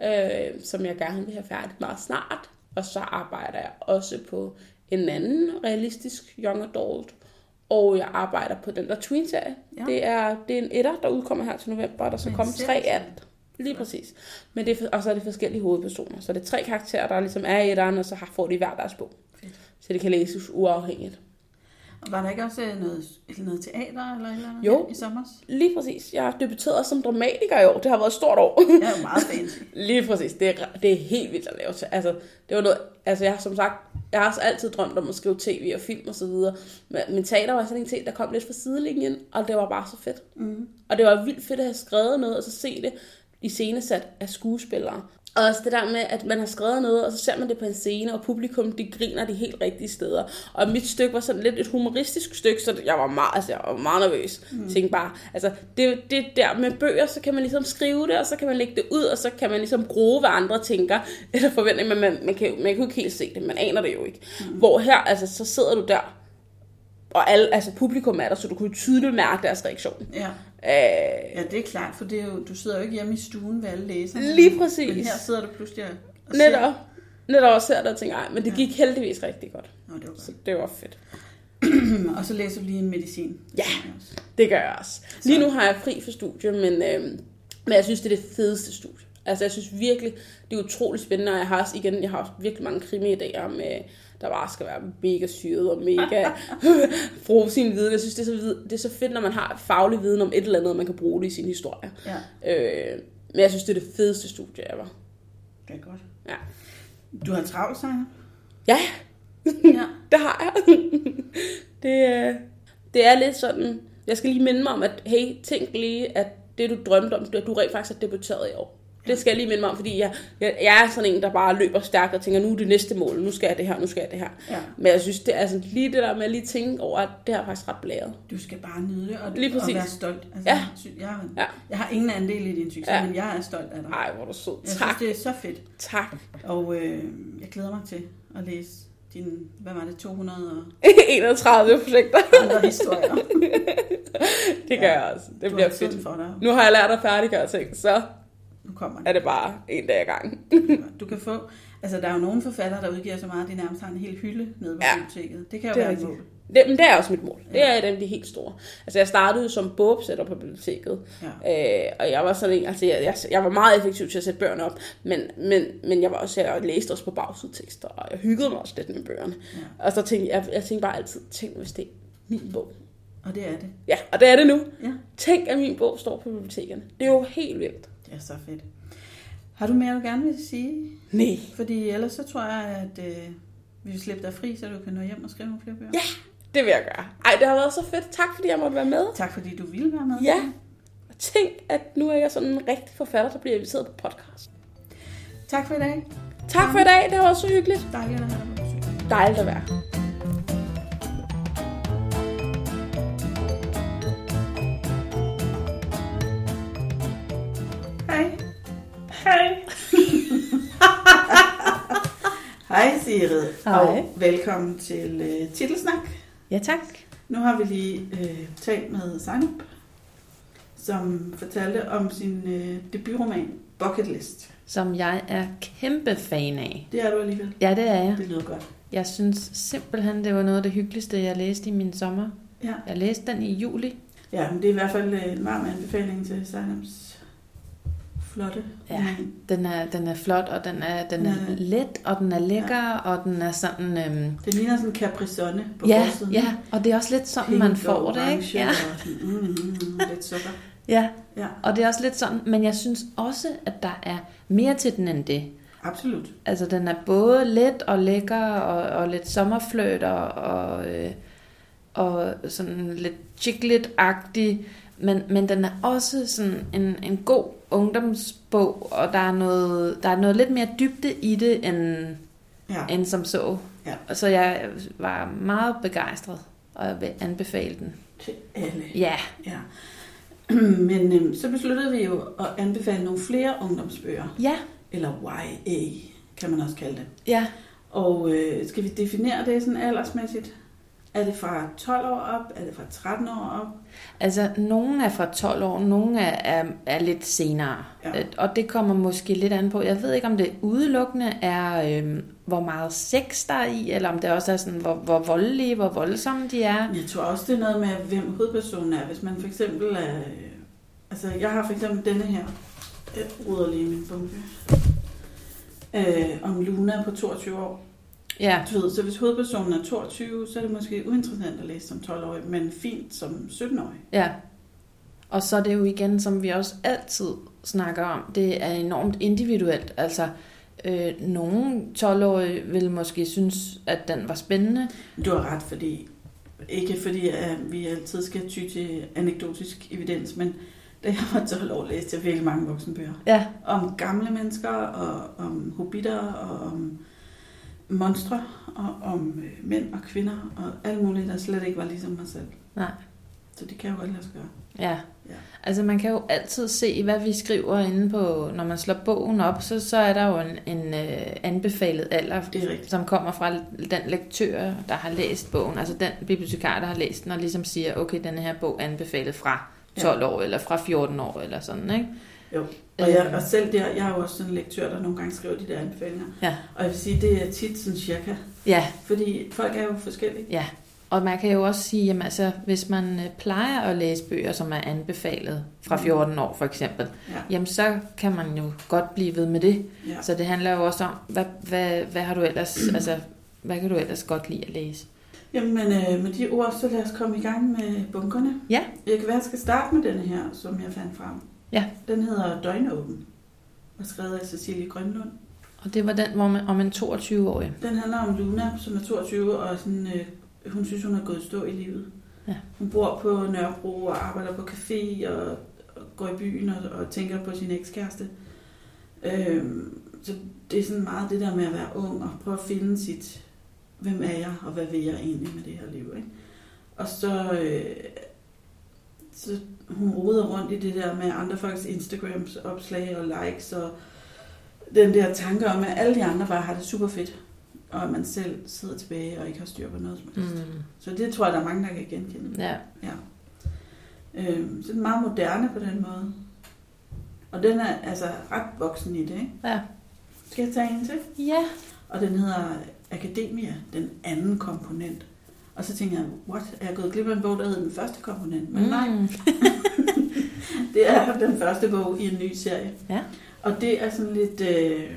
[SPEAKER 2] Øh, som jeg gerne vil have færdigt meget snart, og så arbejder jeg også på en anden realistisk young adult, og jeg arbejder på den der Tween-serie.
[SPEAKER 1] Ja.
[SPEAKER 2] Det, er, det er en etter, der udkommer her til november, der så kommer tre alt. Lige præcis. Men det er, og så er det forskellige hovedpersoner. Så det er tre karakterer, der ligesom er i etteren, og så har, får de hver deres bog.
[SPEAKER 1] Fedt.
[SPEAKER 2] Så det kan læses uafhængigt.
[SPEAKER 1] Var der ikke også øh, noget, noget teater eller eller andet
[SPEAKER 2] Jo.
[SPEAKER 1] i sommer?
[SPEAKER 2] Lige præcis. Jeg har debuteret som dramatiker i år. Det har været et stort år.
[SPEAKER 1] Det er jo meget fancy.
[SPEAKER 2] Lige præcis. Det er, det er helt vildt at lave. Altså, det var noget, altså jeg har som sagt, jeg har også altid drømt om at skrive tv og film og så videre. Men, men teater var sådan en ting, der kom lidt fra sidelinjen, og det var bare så fedt.
[SPEAKER 1] Mm.
[SPEAKER 2] Og det var vildt fedt at have skrevet noget, og så se det i scenesat af skuespillere. Og også det der med, at man har skrevet noget, og så ser man det på en scene, og publikum, de griner de helt rigtige steder. Og mit stykke var sådan lidt et humoristisk stykke, så jeg var meget, altså jeg var meget nervøs. Mm. Tænkte bare, altså det, det der med bøger, så kan man ligesom skrive det, og så kan man lægge det ud, og så kan man ligesom bruge, hvad andre tænker, eller forventer, men man, man, kan, man kan jo ikke helt se det, man aner det jo ikke. Mm. Hvor her, altså så sidder du der, og alle, altså publikum er der, så du kunne tydeligt mærke deres reaktion.
[SPEAKER 1] Ja.
[SPEAKER 2] Øh,
[SPEAKER 1] ja, det er klart, for det er jo, du sidder jo ikke hjemme i stuen ved alle læserne.
[SPEAKER 2] Lige præcis.
[SPEAKER 1] Men her sidder du pludselig og ser.
[SPEAKER 2] Netop. Netop også her, der tænker jeg, men det gik heldigvis rigtig godt.
[SPEAKER 1] Nå, det var
[SPEAKER 2] Så
[SPEAKER 1] godt.
[SPEAKER 2] det var fedt.
[SPEAKER 1] og så læser du lige en medicin.
[SPEAKER 2] Ja. Det gør jeg også. Lige nu har jeg fri for studie, men, øhm, men jeg synes, det er det fedeste studie. Altså, jeg synes virkelig, det er utroligt spændende, og jeg har også, igen, jeg har også virkelig mange krimi-idéer med, der bare skal være mega syret og mega bruge sin viden. Jeg synes, det er, så, det er så fedt, når man har faglig viden om et eller andet, og man kan bruge det i sin historie.
[SPEAKER 1] Ja,
[SPEAKER 2] Øh, men jeg synes, det er det fedeste studie, jeg var.
[SPEAKER 1] det er godt.
[SPEAKER 2] Ja.
[SPEAKER 1] Du har travlt, Sejr.
[SPEAKER 2] Ja,
[SPEAKER 1] Ja.
[SPEAKER 2] det har jeg. det, øh, det er lidt sådan, jeg skal lige minde mig om, at hey, tænk lige, at det du drømte om, at du rent faktisk har debuteret i år. Det skal jeg lige minde mig om, fordi jeg, jeg, jeg er sådan en, der bare løber stærkt og tænker, nu er det næste mål, nu skal jeg det her, nu skal jeg det her.
[SPEAKER 1] Ja.
[SPEAKER 2] Men jeg synes, det er sådan lige det der med at lige tænke over, at det har faktisk ret blæret.
[SPEAKER 1] Du skal bare nyde det og,
[SPEAKER 2] Lige
[SPEAKER 1] og
[SPEAKER 2] præcis.
[SPEAKER 1] være stolt. Altså,
[SPEAKER 2] Ja.
[SPEAKER 1] jeg, jeg,
[SPEAKER 2] Ja.
[SPEAKER 1] jeg har ingen andel i din succes,
[SPEAKER 2] Ja.
[SPEAKER 1] men jeg er stolt af dig.
[SPEAKER 2] Ej, hvor er du sød.
[SPEAKER 1] Jeg
[SPEAKER 2] Tak,
[SPEAKER 1] synes, det er så fedt.
[SPEAKER 2] tak.
[SPEAKER 1] Og øh, jeg glæder mig til at læse dine, hvad var det, 200 og
[SPEAKER 2] 31 projekter.
[SPEAKER 1] andre historier.
[SPEAKER 2] Det gør jeg også. Det bliver fedt.
[SPEAKER 1] for dig.
[SPEAKER 2] Nu har jeg lært at færdiggøre ting, så
[SPEAKER 1] Nu kommer
[SPEAKER 2] er
[SPEAKER 1] det.
[SPEAKER 2] det bare en dag ad gangen.
[SPEAKER 1] Du kan få, altså der er jo nogle forfattere, der udgiver så meget, at de nærmest har en hel hylde nede på
[SPEAKER 2] Ja.
[SPEAKER 1] biblioteket. Det kan jo
[SPEAKER 2] Det
[SPEAKER 1] være et mål.
[SPEAKER 2] Det, men det er også mit mål. Det er et af de helt store. Altså, jeg startede som bogbsætter på biblioteket.
[SPEAKER 1] Ja.
[SPEAKER 2] Øh, og jeg var sådan en, altså, jeg, jeg, jeg var meget effektiv til at sætte bøgerne op. Men, men, men jeg var også, jeg læste også på bagsidetekster, og jeg hyggede mig også lidt med bøgerne.
[SPEAKER 1] Ja.
[SPEAKER 2] Og så tænkte jeg, jeg tænkte bare altid, tænk hvis det er min bog.
[SPEAKER 1] Og det er det.
[SPEAKER 2] Ja, og det er det nu.
[SPEAKER 1] Ja,
[SPEAKER 2] Tænk, at min bog står på bibliotekerne. Det er jo helt vildt.
[SPEAKER 1] Det er så fedt. Har du mere, du gerne vil sige?
[SPEAKER 2] Nej.
[SPEAKER 1] Fordi ellers så tror jeg, at øh, vi vil slippe dig fri, så du kan nå hjem og skrive nogle flere bøger.
[SPEAKER 2] Ja, det vil jeg gøre. Ej, det har været så fedt. Tak, fordi jeg måtte være med.
[SPEAKER 1] Tak fordi du ville være med.
[SPEAKER 2] Ja. Og tænk, at nu er jeg sådan en rigtig forfatter, der bliver inviteret på podcast.
[SPEAKER 1] Tak for i dag.
[SPEAKER 2] Tak for i dag. Det været så hyggeligt.
[SPEAKER 1] Dejligt at have dig besøg.
[SPEAKER 2] Dejligt at være.
[SPEAKER 1] Hej Sigrid.
[SPEAKER 3] Hej.
[SPEAKER 1] Og velkommen til øh, Titelsnak.
[SPEAKER 3] Ja, tak.
[SPEAKER 1] Nu har vi lige øh, talt med Seinup, som fortalte om sin øh, debutroman Bucket List.
[SPEAKER 3] Som jeg er kæmpe fan af.
[SPEAKER 1] Det er du alligevel.
[SPEAKER 3] Ja, det er jeg.
[SPEAKER 1] Det lyder godt.
[SPEAKER 3] Jeg synes simpelthen, det var noget af det hyggeligste, jeg læste i min sommer.
[SPEAKER 1] Ja,
[SPEAKER 3] Jeg læste den i juli.
[SPEAKER 1] ja men det er i hvert fald øh, en varm anbefaling til Seinups flotte.
[SPEAKER 3] Ja. Den er, den er flot, og den er, den er
[SPEAKER 1] Ja.
[SPEAKER 3] let, og den er lækker, ja. og den er sådan... Øhm,
[SPEAKER 1] Det ligner sådan en Capri-Sonne på
[SPEAKER 3] ja,
[SPEAKER 1] forsiden.
[SPEAKER 3] ja, og det er også lidt sådan,
[SPEAKER 1] Pink
[SPEAKER 3] man får det, ikke? Ja.
[SPEAKER 1] og sådan, mm, mm, mm, lidt sukker.
[SPEAKER 3] ja,
[SPEAKER 1] Ja,
[SPEAKER 3] og det er også lidt sådan, men jeg synes også, at der er mere til den end det.
[SPEAKER 1] absolut.
[SPEAKER 3] Altså, den er både let og lækker, og, og lidt sommerfløt, og, og, øh, og sådan lidt chiclet-agtig, men, men den er også sådan en, en god ungdomsbog, og der er, noget, der er noget lidt mere dybde i det, end,
[SPEAKER 1] Ja.
[SPEAKER 3] end som så.
[SPEAKER 1] Ja.
[SPEAKER 3] Så jeg var meget begejstret, og jeg vil anbefale den.
[SPEAKER 1] Til alle.
[SPEAKER 3] Ja,
[SPEAKER 1] Ja. Men øhm, så besluttede vi jo at anbefale nogle flere ungdomsbøger.
[SPEAKER 3] ja,
[SPEAKER 1] Eller YA, kan man også kalde det.
[SPEAKER 3] ja.
[SPEAKER 1] Og øh, skal vi definere det sådan aldersmæssigt? Er det fra 12 år op? Er det fra 13 år op?
[SPEAKER 3] Altså, nogle er fra 12 år, nogle er, er, er lidt senere.
[SPEAKER 1] Ja.
[SPEAKER 3] Øh, Og det kommer måske lidt an på. Jeg ved ikke, om det udelukkende er, øhm, hvor meget sex der er i, eller om det også er sådan, hvor, hvor voldelige, hvor voldsomme de er.
[SPEAKER 1] Jeg tror også, det er noget med, hvem hovedpersonen er. Hvis man for eksempel er... øh, Altså, jeg har for eksempel denne her. Jeg ruder lige min bunke. Øh, om Luna på 22 år.
[SPEAKER 3] Ja,
[SPEAKER 1] Du ved, så hvis hovedpersonen er 22, så er det måske uinteressant at læse som 12-årig, men fint som 17-årig.
[SPEAKER 3] ja. Og så er det jo igen, som vi også altid snakker om, det er enormt individuelt. Altså, øh, nogle 12-årige vil måske synes, at den var spændende.
[SPEAKER 1] Du har ret, fordi ikke fordi at vi altid skal ty til anekdotisk evidens, men da jeg var 12 år, læste jeg virkelig mange voksenbøger.
[SPEAKER 3] Ja,
[SPEAKER 1] Om gamle mennesker, og om hobitter, og om monstre, og om øh, mænd og kvinder, og alt muligt, der slet ikke var ligesom mig selv.
[SPEAKER 3] nej.
[SPEAKER 1] Så det kan jo godt lade sig gøre.
[SPEAKER 3] Ja.
[SPEAKER 1] Ja.
[SPEAKER 3] Altså man kan jo altid se, hvad vi skriver inde på, når man slår bogen op, så, så er der jo en, en øh, anbefalet alder,
[SPEAKER 1] er
[SPEAKER 3] som kommer fra den lektør, der har læst bogen, altså den bibliotekar, der har læst den, og ligesom siger, okay, denne her bog anbefalet fra 12 år, eller fra 14 år, eller sådan, ikke?
[SPEAKER 1] Jo. Og, jeg,
[SPEAKER 3] Øh,
[SPEAKER 1] og selv der, jeg er jo også sådan en lektør, der nogle gange skriver de der anbefalinger.
[SPEAKER 3] Ja.
[SPEAKER 1] Og jeg vil sige, det er tit sådan cirka.
[SPEAKER 3] Ja,
[SPEAKER 1] Fordi folk er jo forskellige.
[SPEAKER 3] ja. Og man kan jo også sige, jamen altså, hvis man øh, plejer at læse bøger, som er anbefalet fra 14 år for eksempel,
[SPEAKER 1] Ja.
[SPEAKER 3] jamen så kan man jo godt blive ved med det.
[SPEAKER 1] ja.
[SPEAKER 3] Så det handler jo også om, hvad, hvad, hvad har du ellers, altså, hvad kan du ellers godt lide at læse?
[SPEAKER 1] Jamen øh, med de ord, så lad os komme i gang med bunkerne.
[SPEAKER 3] Ja.
[SPEAKER 1] Jeg kan være, jeg skal starte med denne her, som jeg fandt frem.
[SPEAKER 3] Ja.
[SPEAKER 1] Den hedder Døgnåben, og skrevet af Cecilie Grønlund.
[SPEAKER 3] Og det var den hvor man, om en 22-årig.
[SPEAKER 1] Den handler om Luna, som er 22, og sådan, øh, hun synes, hun er gået stå i livet.
[SPEAKER 3] Ja.
[SPEAKER 1] Hun bor på Nørrebro og arbejder på café og, og går i byen og, og tænker på sin ekskæreste. Øhm, så det er sådan meget det der med at være ung og prøve at finde sit, hvem er jeg, og hvad vil jeg egentlig med det her liv. Ikke? Og så, øh, så hun roder rundt i det der med andre folks Instagrams opslag og likes og den der tanke om, at alle de andre bare har det super fedt, og at man selv sidder tilbage og ikke har styr på noget som helst. Mm. Så det tror jeg, der er mange, der kan genkende.
[SPEAKER 3] Ja.
[SPEAKER 1] Ja. Øhm, så den er meget moderne på den måde. Og den er altså ret voksen i det, ikke?
[SPEAKER 3] Ja.
[SPEAKER 1] Skal jeg tage en til?
[SPEAKER 3] Ja.
[SPEAKER 1] Og den hedder Akademia, den anden komponent. Og så tænker jeg, what? Er jeg gået glip af en bog, der hedder den første komponent? Men nej,
[SPEAKER 3] Mm.
[SPEAKER 1] det er den første bog i en ny serie.
[SPEAKER 3] Ja.
[SPEAKER 1] Og det er sådan lidt, øh,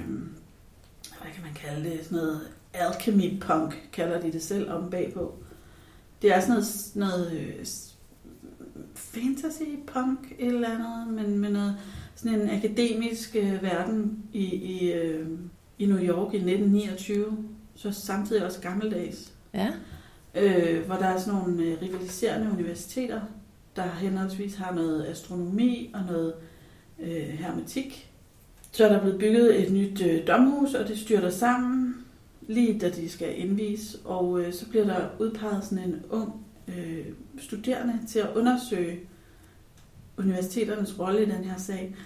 [SPEAKER 1] hvad kan man kalde det, sådan noget alchemy punk, kalder de det selv om bagpå. Det er sådan noget, noget øh, fantasy punk, et eller andet, men med noget, sådan en akademisk øh, verden i, i, øh, i New York i 1929, så samtidig også gammeldags
[SPEAKER 3] Ja.
[SPEAKER 1] Øh, hvor der er sådan nogle øh, rivaliserende universiteter, der henholdsvis har noget astronomi og noget øh, hermetik. Så er der blevet bygget et nyt øh, domhus, og det styrter sammen, lige da de skal indvise, og øh, så bliver der udpeget sådan en ung øh, studerende til at undersøge universiteternes rolle i den her sag.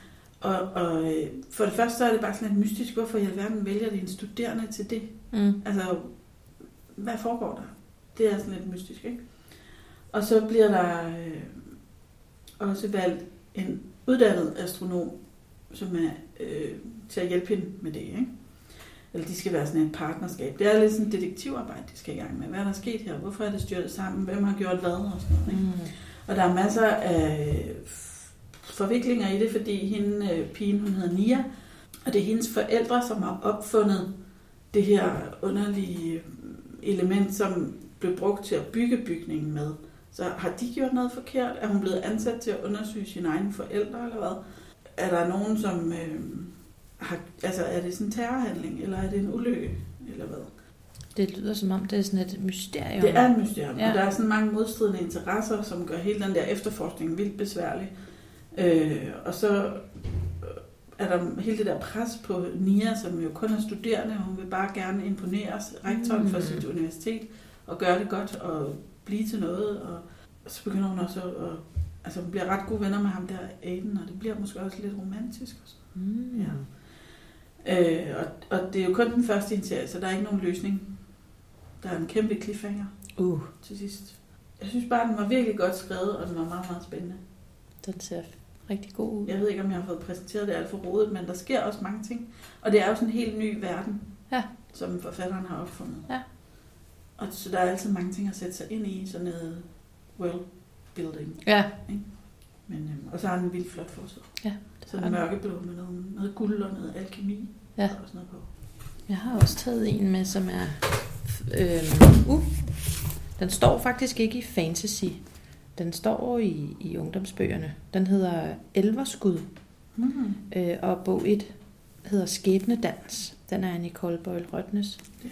[SPEAKER 1] Og, og øh, for det første så er det bare sådan lidt mystisk, hvorfor i alverden vælger de en studerende til det?
[SPEAKER 3] Mm.
[SPEAKER 1] Altså, hvad foregår der? Det er sådan lidt mystisk, ikke? Og så bliver der øh, også valgt en uddannet astronom, som er øh, til at hjælpe hende med det, ikke? Eller de skal være sådan et partnerskab. Det er lidt sådan et detektivarbejde, de skal i gang med. Hvad er der sket her? Hvorfor er det styrtet sammen? Hvem har gjort hvad? Og sådan noget, ikke?
[SPEAKER 3] Mm.
[SPEAKER 1] Og der er masser af f- forviklinger i det, fordi hende, øh, pigen, hun hedder Nia, og det er hendes forældre, som har opfundet det her underlige øh, element, som blev brugt til at bygge bygningen med. Så har de gjort noget forkert? Er hun blevet ansat til at undersøge sine egne forældre, eller hvad? Er der nogen, som... Øh, har, altså, er det sådan en terrorhandling, eller er det en ulykke, eller hvad?
[SPEAKER 3] Det lyder som om, det er sådan et mysterium.
[SPEAKER 1] Det er et mysterium, ja. Og der er sådan mange modstridende interesser, som gør hele den der efterforskning vildt besværlig. Øh, og så øh, er der hele det der pres på Nia, som jo kun er studerende, og hun vil bare gerne imponere rektoren for
[SPEAKER 3] Mm.
[SPEAKER 1] sit universitet, og gøre det godt, og blive til noget, og så begynder hun også at, at altså hun bliver ret gode venner med ham der, Aiden, og det bliver måske også lidt romantisk. Og sådan.
[SPEAKER 3] Mm.
[SPEAKER 1] Ja. Øh, og, og det er jo kun den første i en serie, så der er ikke nogen løsning. Der er en kæmpe cliffhanger
[SPEAKER 3] Uh,
[SPEAKER 1] til sidst. Jeg synes bare, den var virkelig godt skrevet, og den var meget, meget spændende.
[SPEAKER 3] den ser rigtig god ud.
[SPEAKER 1] Jeg ved ikke, om jeg har fået præsenteret det alt for rodet, men der sker også mange ting. Og det er jo sådan en helt ny verden,
[SPEAKER 3] Ja.
[SPEAKER 1] som forfatteren har opfundet.
[SPEAKER 3] Ja.
[SPEAKER 1] Og så der er altid mange ting at sætte sig ind i, sådan noget world building.
[SPEAKER 3] Ja.
[SPEAKER 1] Men, øhm, og så har den en vildt flot forside.
[SPEAKER 3] Ja,
[SPEAKER 1] Så den mørkeblå med noget, noget guld og noget alkemi
[SPEAKER 3] Ja.
[SPEAKER 1] og sådan noget på.
[SPEAKER 3] Jeg har også taget en med, som er... Øh, uh, den står faktisk ikke i fantasy. Den står i, i ungdomsbøgerne. Den hedder Elverskud,
[SPEAKER 1] Mm.
[SPEAKER 3] øh, og bog 1 hedder Skæbnedans. Den er af Nicole Boyle Rødnes.
[SPEAKER 1] Ja.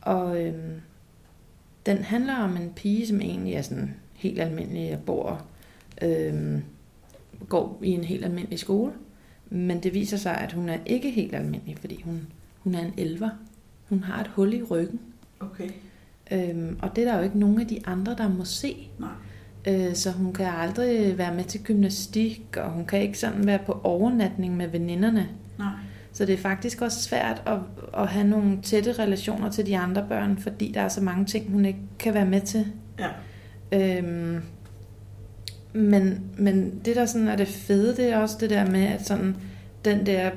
[SPEAKER 3] Og øhm, den handler om en pige, som egentlig er sådan helt almindelig og bor, øhm, går i en helt almindelig skole. Men det viser sig, at hun er ikke helt almindelig, fordi hun, hun er en elver. Hun har et hul i ryggen.
[SPEAKER 1] Okay.
[SPEAKER 3] Øhm, og det er der jo ikke nogen af de andre, der må se.
[SPEAKER 1] Nej.
[SPEAKER 3] Øh, så hun kan aldrig være med til gymnastik, og hun kan ikke sådan være på overnatning med veninderne.
[SPEAKER 1] Nej.
[SPEAKER 3] Så det er faktisk også svært at, at have nogle tætte relationer til de andre børn, fordi der er så mange ting, hun ikke kan være med til.
[SPEAKER 1] Ja.
[SPEAKER 3] Øhm, men, men det der sådan er det fede, det er også det der med, at sådan den der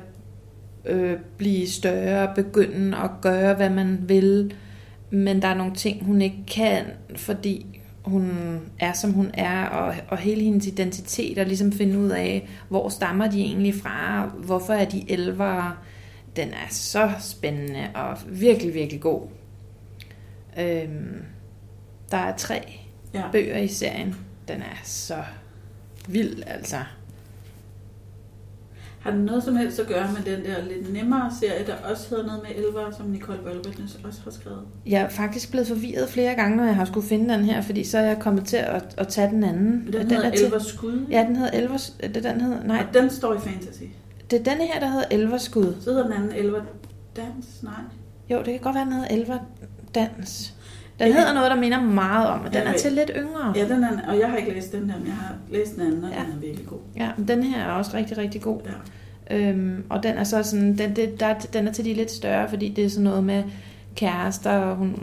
[SPEAKER 3] øh, blive større, begynde at gøre, hvad man vil, men der er nogle ting, hun ikke kan, fordi hun er, som hun er, og, og hele hendes identitet, og ligesom finde ud af, hvor stammer de egentlig fra, hvorfor er de elvere. Den er så spændende og virkelig, virkelig god. Øhm, der er tre
[SPEAKER 1] Ja.
[SPEAKER 3] bøger i serien. Den er så vild, altså.
[SPEAKER 1] Har det noget som helst at gøre med den der lidt nemmere serie, der også hedder noget med elver, som Nicole Bølbritnes også har skrevet?
[SPEAKER 3] Jeg er faktisk blevet forvirret flere gange, når jeg har skulle finde den her, fordi så er jeg kommet til at, at tage den anden.
[SPEAKER 1] Den, hedder
[SPEAKER 3] er til,
[SPEAKER 1] Elvers Skud.
[SPEAKER 3] Ja, den hedder Elvers... Det, den hedder, nej,
[SPEAKER 1] Og den står i fantasy.
[SPEAKER 3] det er denne her, der hedder Elverskud.
[SPEAKER 1] Så hedder den anden Elver Dans. Nej.
[SPEAKER 3] Jo, det kan godt være, den hedder Elverdans. Den hedder noget, der minder meget om, at den er til lidt yngre.
[SPEAKER 1] Ja, den er, og jeg har ikke læst den der, men jeg har læst den anden, og
[SPEAKER 3] Ja.
[SPEAKER 1] den er virkelig god.
[SPEAKER 3] Ja, men den her er også rigtig, rigtig god.
[SPEAKER 1] Ja.
[SPEAKER 3] Øhm, og den er så sådan, den, det, der, den er til de lidt større, fordi det er sådan noget med kærester, og hun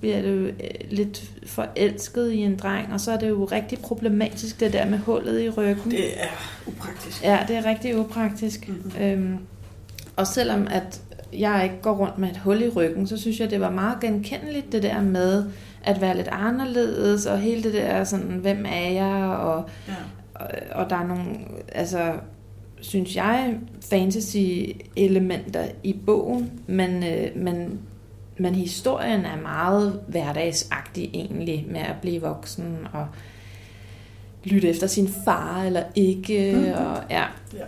[SPEAKER 3] bliver det jo øh, lidt forelsket i en dreng, og så er det jo rigtig problematisk, det der med hullet i ryggen.
[SPEAKER 1] Det er upraktisk.
[SPEAKER 3] Ja, det er rigtig upraktisk.
[SPEAKER 1] Mhm.
[SPEAKER 3] Øhm, og selvom at jeg ikke går rundt med et hul i ryggen, så synes jeg, det var meget genkendeligt, det der med at være lidt anderledes, og hele det der sådan, hvem er jeg, og
[SPEAKER 1] Ja.
[SPEAKER 3] og, og der er nogle, altså, synes jeg, fantasy-elementer i bogen, men, øh, men, men historien er meget hverdagsagtig egentlig, med at blive voksen og lytte efter sin far eller ikke,
[SPEAKER 1] Mhm.
[SPEAKER 3] og ja.
[SPEAKER 1] ja.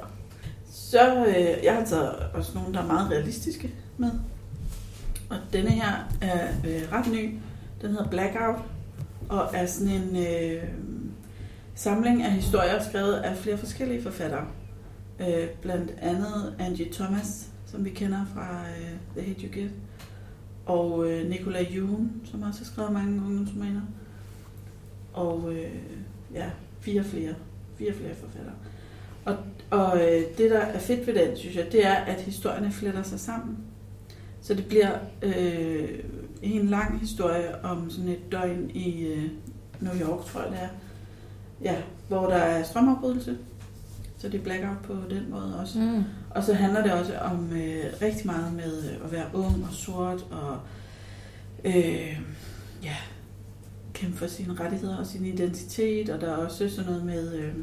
[SPEAKER 1] Så øh, jeg har taget også nogle, der er meget realistiske med. Og denne her er øh, ret ny. Den hedder Blackout, og er sådan en øh, samling af historier skrevet af flere forskellige forfattere. Øh, blandt andet Angie Thomas, som vi kender fra øh, The Hate You Give, og øh, Nicola Yoon, som også har skrevet mange ungdomsromaner. Og øh, ja, fire flere. Fire flere forfattere. Og, og øh, det, der er fedt ved den, synes jeg, det er, at historierne fletter sig sammen. Så det bliver øh, en lang historie om sådan et døgn i øh, New York, tror jeg det er. Ja, hvor der er strømafbrydelse. Så det er blackout på den måde også.
[SPEAKER 3] Mm.
[SPEAKER 1] Og så handler det også om øh, rigtig meget med øh, at være ung og sort og øh, ja, kæmpe for sine rettigheder og sin identitet. Og der er også sådan noget med øh,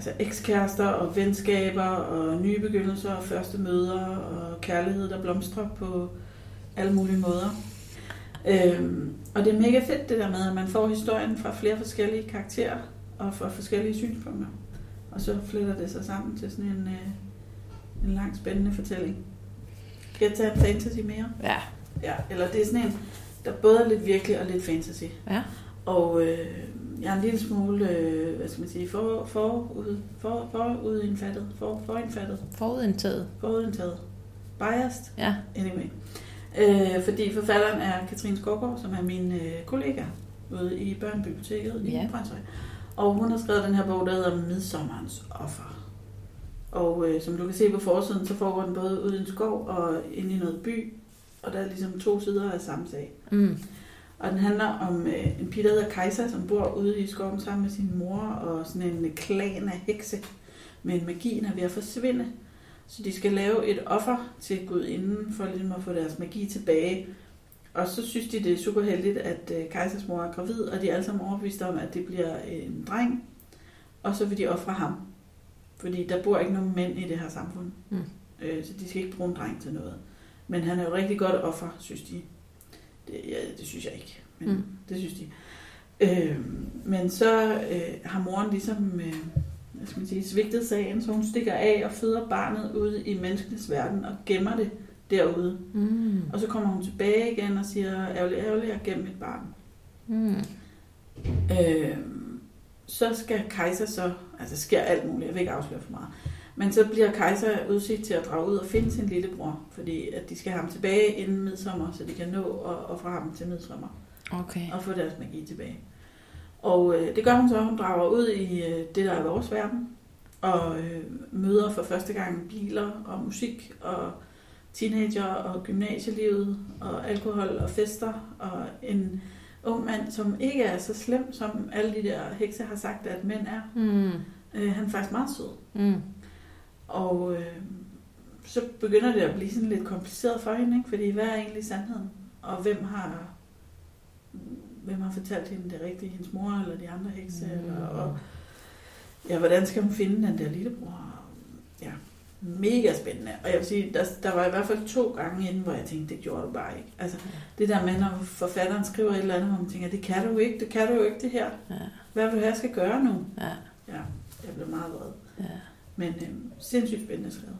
[SPEAKER 1] altså ekskærester og venskaber og nye begyndelser og første møder og kærlighed, der blomstrer på alle mulige måder. Øhm, og det er mega fedt det der med, at man får historien fra flere forskellige karakterer og fra forskellige synspunkter. Og så fletter det sig sammen til sådan en, øh, en lang spændende fortælling. Skal jeg tage fantasy mere?
[SPEAKER 3] Ja.
[SPEAKER 1] Ja, eller det er sådan en, der både er lidt virkelig og lidt fantasy.
[SPEAKER 3] Ja.
[SPEAKER 1] Og øh, jeg er en lille smule, øh, hvad skal man sige, for, forud, for, forudindfattet, for, forindfattet,
[SPEAKER 3] Forudindtaget.
[SPEAKER 1] forudindtaget, biased,
[SPEAKER 3] Ja.
[SPEAKER 1] anyway. Øh, fordi forfatteren er Katrine Skovgaard, som er min øh, kollega ude i Børnebiblioteket i
[SPEAKER 3] Ja.
[SPEAKER 1] Brøndshøj. Og hun har skrevet den her bog, der hedder Midsommerens offer. Og øh, som du kan se på forsiden, så foregår den både ude i en skov og inde i noget by. Og der er ligesom to sider af samme sag.
[SPEAKER 3] Mm.
[SPEAKER 1] Og den handler om øh, en pige, der hedder Kajsa, som bor ude i skoven sammen med sin mor og sådan en klan af hekse. Men magien er ved at forsvinde. Så de skal lave et offer til gudinden for ligesom at få deres magi tilbage. Og så synes de, det er super heldigt, at øh, Kajsas mor er gravid, og de er alle sammen overbeviste om, at det bliver en dreng. Og så vil de ofre ham. Fordi der bor ikke nogen mænd i det her samfund.
[SPEAKER 3] Mm.
[SPEAKER 1] Øh, så de skal ikke bruge en dreng til noget. Men han er jo rigtig godt offer, synes de. Det, ja, det synes jeg ikke, men
[SPEAKER 3] Mm.
[SPEAKER 1] det synes de. Øh, men så øh, har moren ligesom øh, hvad skal man sige, svigtet sagen, så hun stikker af og føder barnet ude i menneskenes verden og gemmer det derude.
[SPEAKER 3] Mm.
[SPEAKER 1] Og så kommer hun tilbage igen og siger, ærgerlig, ærgerlig, jeg gemt mit barn.
[SPEAKER 3] Mm.
[SPEAKER 1] Øh, så skal Kaiser så, altså sker alt muligt, jeg vil ikke afsløre for meget, men så bliver Kaiser udsigt til at drage ud og finde sin lillebror, fordi at de skal have ham tilbage inden midsommer, så de kan nå at ofre ham til midsommer
[SPEAKER 3] Okay.
[SPEAKER 1] og få deres magi tilbage. Og øh, det gør hun så, hun drager ud i øh, det, der er vores verden, og øh, møder for første gang biler og musik og teenager og gymnasielivet og alkohol og fester og en ung mand, som ikke er så slem, som alle de der hekse har sagt, at mænd er.
[SPEAKER 3] Mm.
[SPEAKER 1] Øh, han er faktisk meget sød.
[SPEAKER 3] Mm.
[SPEAKER 1] Og øh, så begynder det at blive sådan lidt kompliceret for hende, ikke? fordi hvad er egentlig sandheden? Og hvem har hvem har fortalt hende det rigtige? Hendes mor eller de andre hekse? Mm. Eller, og, ja, hvordan skal hun finde den der lillebror? Ja, mega spændende. Og jeg vil sige, der, der var i hvert fald to gange inden, hvor jeg tænkte, det gjorde du bare ikke. Altså, det der med, når forfatteren skriver et eller andet, hvor man tænker, det kan du ikke, det kan du jo ikke, det her.
[SPEAKER 3] Ja.
[SPEAKER 1] Hvad vil du have, jeg skal gøre nu?
[SPEAKER 3] Ja.
[SPEAKER 1] Ja, jeg blev meget vred.
[SPEAKER 3] Ja.
[SPEAKER 1] Men øh, sindssygt spændende skrevet.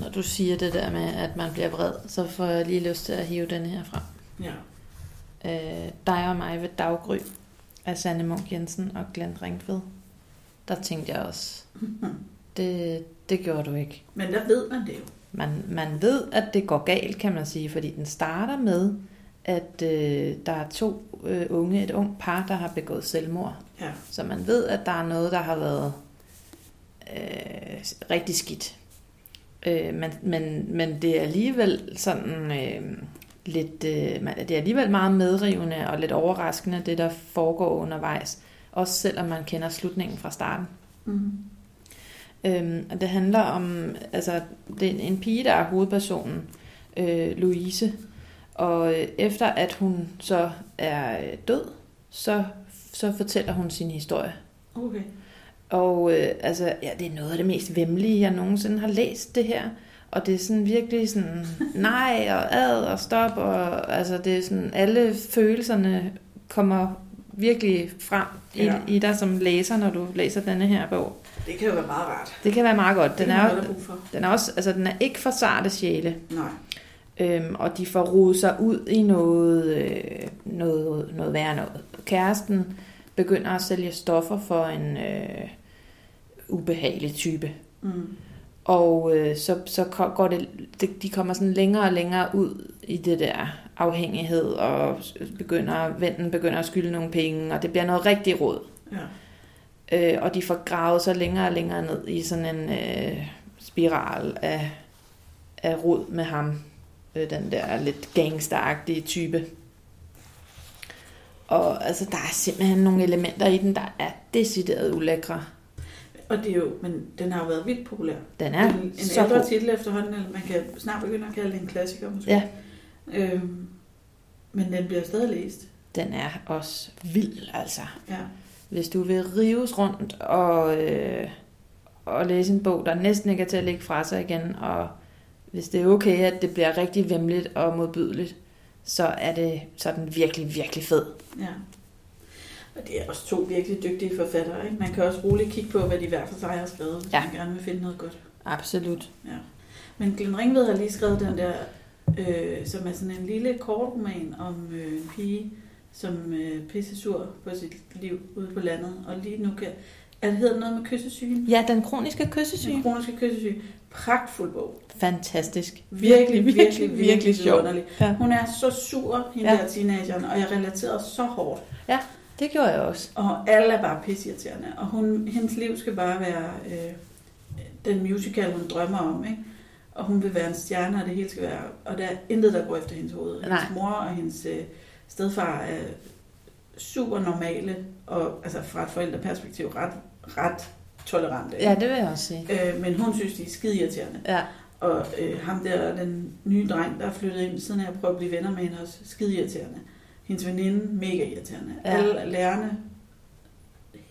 [SPEAKER 3] Når du siger det der med, at man bliver vred, så får jeg lige lyst til at hive den her frem.
[SPEAKER 1] Ja.
[SPEAKER 3] Øh, dig og mig ved daggry af Sanne Munk Jensen og Glenn Ringtved. Der tænkte jeg også, det, det gjorde du ikke.
[SPEAKER 1] Men der ved man det jo.
[SPEAKER 3] Man, man ved, at det går galt, kan man sige, fordi den starter med, at øh, der er to øh, unge, et ung par, der har begået selvmord.
[SPEAKER 1] Ja.
[SPEAKER 3] Så man ved, at der er noget, der har været øh, rigtig skidt. Øh, men, men, men det er alligevel sådan øh, lidt, øh, det er alligevel meget medrivende og lidt overraskende, det der foregår undervejs. Også selvom man kender slutningen fra starten.
[SPEAKER 1] Mm.
[SPEAKER 3] Øhm, og det handler om, altså det er en pige, der er hovedpersonen, øh, Louise. Og øh, efter at hun så er død, så, så fortæller hun sin historie.
[SPEAKER 1] Okay.
[SPEAKER 3] Og øh, altså, ja, det er noget af det mest vemmelige, jeg nogensinde har læst det her. Og det er sådan virkelig sådan, nej og ad og stop. Og altså, det er sådan, alle følelserne kommer virkelig frem i,
[SPEAKER 1] Ja.
[SPEAKER 3] i dig som læser, når du læser denne her bog.
[SPEAKER 1] Det kan jo være meget rart.
[SPEAKER 3] Det kan være meget godt. Den
[SPEAKER 1] det
[SPEAKER 3] er, jo- den er også, altså den er ikke for sarte sjæle,
[SPEAKER 1] Nej.
[SPEAKER 3] øhm, og de får rodet sig ud i noget, øh, noget, noget værre noget. Kæresten begynder at sælge stoffer for en øh, ubehagelig type.
[SPEAKER 1] Mm.
[SPEAKER 3] Og øh, så, så går det, det, de kommer sådan længere og længere ud i det der afhængighed, og begynder, vennen begynder at skylde nogle penge, og det bliver noget rigtig råd.
[SPEAKER 1] Ja.
[SPEAKER 3] Øh, og de får gravet sig længere og længere ned i sådan en øh, spiral af, af rod med ham. Øh, den der lidt gangsteragtige type. Og altså, der er simpelthen nogle elementer i den, der er decideret ulækre.
[SPEAKER 1] Og det er jo, men den har jo været vildt populær.
[SPEAKER 3] Den er
[SPEAKER 1] en, en
[SPEAKER 3] så
[SPEAKER 1] ældre
[SPEAKER 3] god.
[SPEAKER 1] titel efterhånden, eller man kan snart begynde at kalde det en klassiker måske.
[SPEAKER 3] Ja.
[SPEAKER 1] Øhm, men den bliver stadig læst.
[SPEAKER 3] Den er også vild, altså.
[SPEAKER 1] Ja.
[SPEAKER 3] Hvis du vil rives rundt og, øh, og læse en bog, der næsten ikke er til at lægge fra sig igen, og hvis det er okay, at det bliver rigtig vemmeligt og modbydeligt, så er, det, så er den virkelig, virkelig fed.
[SPEAKER 1] ja. Og det er også to virkelig dygtige forfattere. Ikke? Man kan også roligt kigge på, hvad de hver for sig har skrevet, hvis
[SPEAKER 3] Ja.
[SPEAKER 1] ja. man gerne vil finde noget godt.
[SPEAKER 3] Absolut.
[SPEAKER 1] Ja. Men Glenn Ringved har lige skrevet den der, øh, som er sådan en lille kortroman om øh, en pige, som øh, pisse sur på sit liv ude på landet. Og lige nu kan... Er det hedder noget med kyssesygen?
[SPEAKER 3] Ja, den kroniske kyssesyge.
[SPEAKER 1] Den kroniske kyssesyge. Pragtfuld bog.
[SPEAKER 3] Fantastisk.
[SPEAKER 1] Virkelig, virkelig, virkelig, virkelig
[SPEAKER 3] sjov. Ja.
[SPEAKER 1] Hun er så sur, hende
[SPEAKER 3] Ja.
[SPEAKER 1] ja. der teenageren, og jeg relaterede så hårdt.
[SPEAKER 3] Det gjorde jeg også.
[SPEAKER 1] Og alle er bare pisseirriterende. Og hun, hendes liv skal bare være øh, den musical, hun drømmer om. Ikke? Og hun vil være en stjerne, og det hele skal være... Og der er intet, der går efter hendes hoved. Hendes
[SPEAKER 3] Nej.
[SPEAKER 1] mor og hendes øh, stedfar er super normale, og altså fra et forældreperspektiv ret, ret tolerante.
[SPEAKER 3] Ja, det vil jeg også sige.
[SPEAKER 1] Øh, men hun synes, de er skide irriterende.
[SPEAKER 3] Ja,
[SPEAKER 1] Og øh, ham der, den nye dreng, der er flyttet ind, siden jeg prøver at blive venner med hende også, skide irriterende. Hendes veninde, mega irriterende.
[SPEAKER 3] Ja.
[SPEAKER 1] Ja. Alle lærerne,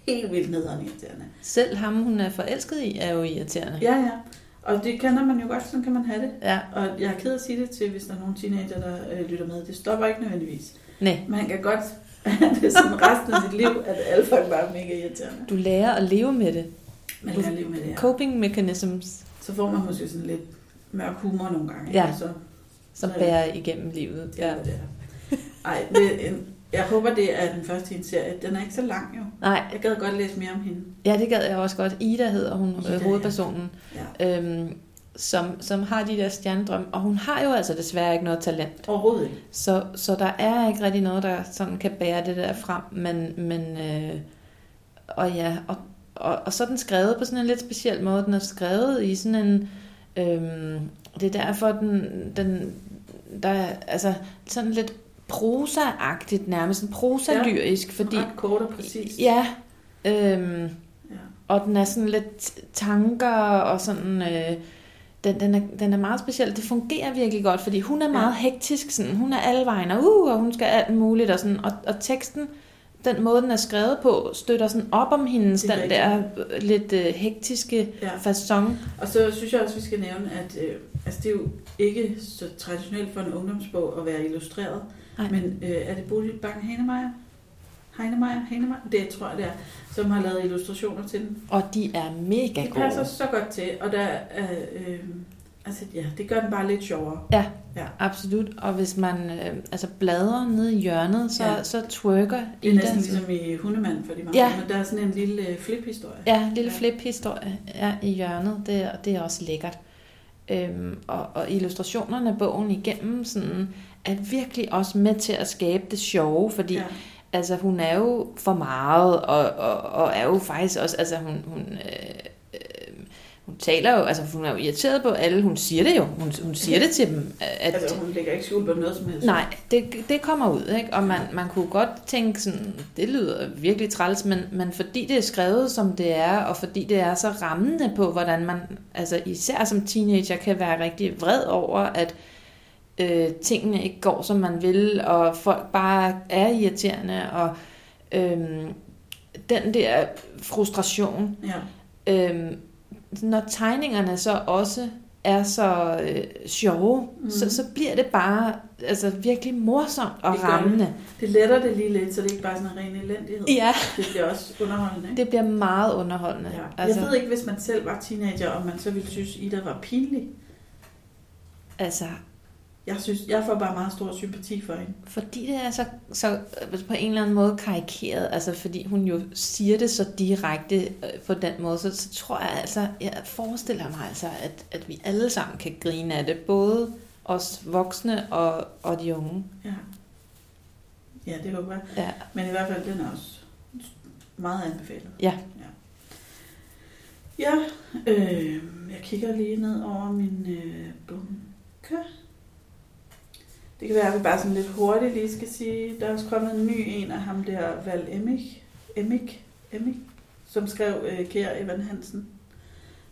[SPEAKER 1] helt vildt nederen irriterende.
[SPEAKER 3] selv ham, hun er forelsket i, er jo irriterende.
[SPEAKER 1] Ja, ja. Og det kender man jo godt, sådan kan man have det.
[SPEAKER 3] Ja,
[SPEAKER 1] Og jeg er ked af at sige det til, hvis der er nogle teenager, der øh, lytter med. Det stopper ikke nødvendigvis.
[SPEAKER 3] nej.
[SPEAKER 1] Man kan godt have det sådan resten af sit liv, at alle folk bare er mega irriterende.
[SPEAKER 3] Du lærer at leve med det.
[SPEAKER 1] Men lærer at leve med det her.
[SPEAKER 3] Coping mechanisms,
[SPEAKER 1] Så får man måske sådan lidt mørk humor nogle gange.
[SPEAKER 3] Ja.
[SPEAKER 1] Så
[SPEAKER 3] som
[SPEAKER 1] Så-
[SPEAKER 3] bærer igennem livet.
[SPEAKER 1] er, hvad det er. Ej, det, en, jeg håber, det er den første i en serie. Den er ikke så lang jo.
[SPEAKER 3] Nej,
[SPEAKER 1] Jeg gad godt læse mere om hende.
[SPEAKER 3] ja, det gad jeg også godt. Ida hedder hun,
[SPEAKER 1] Ida, ja.
[SPEAKER 3] hovedpersonen,
[SPEAKER 1] Ja.
[SPEAKER 3] øhm, som, som har de der stjernedrømme. Og hun har jo altså desværre ikke noget talent.
[SPEAKER 1] Overhovedet ikke.
[SPEAKER 3] Så, så der er ikke rigtig noget, der sådan kan bære det der frem. Men, men øh, og ja, og, og, og så er den skrevet på sådan en lidt speciel måde. Den er skrevet i sådan en... Øhm, det er derfor, den, den der er altså sådan lidt prosa-agtigt nærmest, sådan prosa-lyrisk, fordi...
[SPEAKER 1] Ret kort og præcis.
[SPEAKER 3] Ja, øhm,
[SPEAKER 1] ja.
[SPEAKER 3] og den er sådan lidt tanker og sådan... Øh, den, den, er, den er meget speciel. Det fungerer virkelig godt, fordi hun er
[SPEAKER 1] Ja.
[SPEAKER 3] meget hektisk. Sådan. Hun er alle vejen, og, uh, og hun skal alt muligt. Og, sådan, og, og teksten, den måde, den er skrevet på, støtter sådan op om hendes, den der øh, lidt øh, hektiske
[SPEAKER 1] ja.
[SPEAKER 3] fasong.
[SPEAKER 1] Og så synes jeg også, vi skal nævne, at øh, altså, det er jo ikke så traditionelt for en ungdomsbog at være illustreret.
[SPEAKER 3] Nej.
[SPEAKER 1] Men øh, er det Bodil Bang Hanemeyer? Heinemeyer? Heinemeyer? Det tror jeg, det er. Som har lavet illustrationer til den.
[SPEAKER 3] Og de er mega
[SPEAKER 1] Det passer
[SPEAKER 3] gode.
[SPEAKER 1] så godt til, og der er, øh, altså ja, det gør den bare lidt sjovere.
[SPEAKER 3] Absolut. Og hvis man øh, altså bladrer ned i hjørnet, så,
[SPEAKER 1] Ja.
[SPEAKER 3] ja. så twerker
[SPEAKER 1] Det er næsten ligesom i Hundemand for de mange,
[SPEAKER 3] Ja.
[SPEAKER 1] men der er sådan en lille øh, flip-historie.
[SPEAKER 3] Ja, en lille
[SPEAKER 1] Ja.
[SPEAKER 3] flip-historie ja, i hjørnet. Det, er- det er også lækkert. Øhm, og, og illustrationerne af bogen igennem sådan, er virkelig også med til at skabe det sjove, fordi
[SPEAKER 1] Ja.
[SPEAKER 3] altså, hun er jo for meget, og, og, og er jo faktisk også, altså hun, hun, øh, øh, hun taler jo, altså hun er jo irriteret på alle, hun siger det jo, hun, hun siger det til dem, at,
[SPEAKER 1] Altså, hun lægger ikke skjul på noget som helst.
[SPEAKER 3] Nej, det, det kommer ud, ikke? Og man, man kunne godt tænke sådan, det lyder virkelig træls, men, men fordi det er skrevet, som det er, og fordi det er så rammende på, hvordan man, altså især som teenager, kan være rigtig vred over, at øh, tingene ikke går, som man vil, og folk bare er irriterende, og øh, den der frustration,
[SPEAKER 1] Ja.
[SPEAKER 3] øh, når tegningerne så også er så øh, sjove,
[SPEAKER 1] Mhm.
[SPEAKER 3] mm. så, så bliver det bare altså, virkelig morsomt og
[SPEAKER 1] Det
[SPEAKER 3] rammende.
[SPEAKER 1] Det letter det lige lidt, så det ikke bare er sådan en ren elendighed.
[SPEAKER 3] Ja,
[SPEAKER 1] Det bliver også underholdende, ikke?
[SPEAKER 3] det bliver meget underholdende.
[SPEAKER 1] Ja.
[SPEAKER 3] Altså,
[SPEAKER 1] Jeg ved ikke, hvis man selv var teenager, om man så ville synes, Ida var pinlig.
[SPEAKER 3] altså,
[SPEAKER 1] Jeg synes, jeg får bare meget stor sympati for hende.
[SPEAKER 3] fordi det er så, så øh, på en eller anden måde karikeret, altså fordi hun jo siger det så direkte øh, på den måde, så, så tror jeg altså, jeg forestiller mig altså, at, at vi alle sammen kan grine af det, både os voksne og, og de unge.
[SPEAKER 1] Ja. Ja, det håber jeg.
[SPEAKER 3] Ja.
[SPEAKER 1] Men i hvert fald, den er også meget anbefalet.
[SPEAKER 3] Ja.
[SPEAKER 1] Ja, ja øh, jeg kigger lige ned over min øh, bunke. Det kan være, at vi bare sådan lidt hurtigt lige skal sige, der er også kommet en ny en af ham der, Val Emmich, Emmich, Emmich som skrev øh, Kjær Evan Hansen.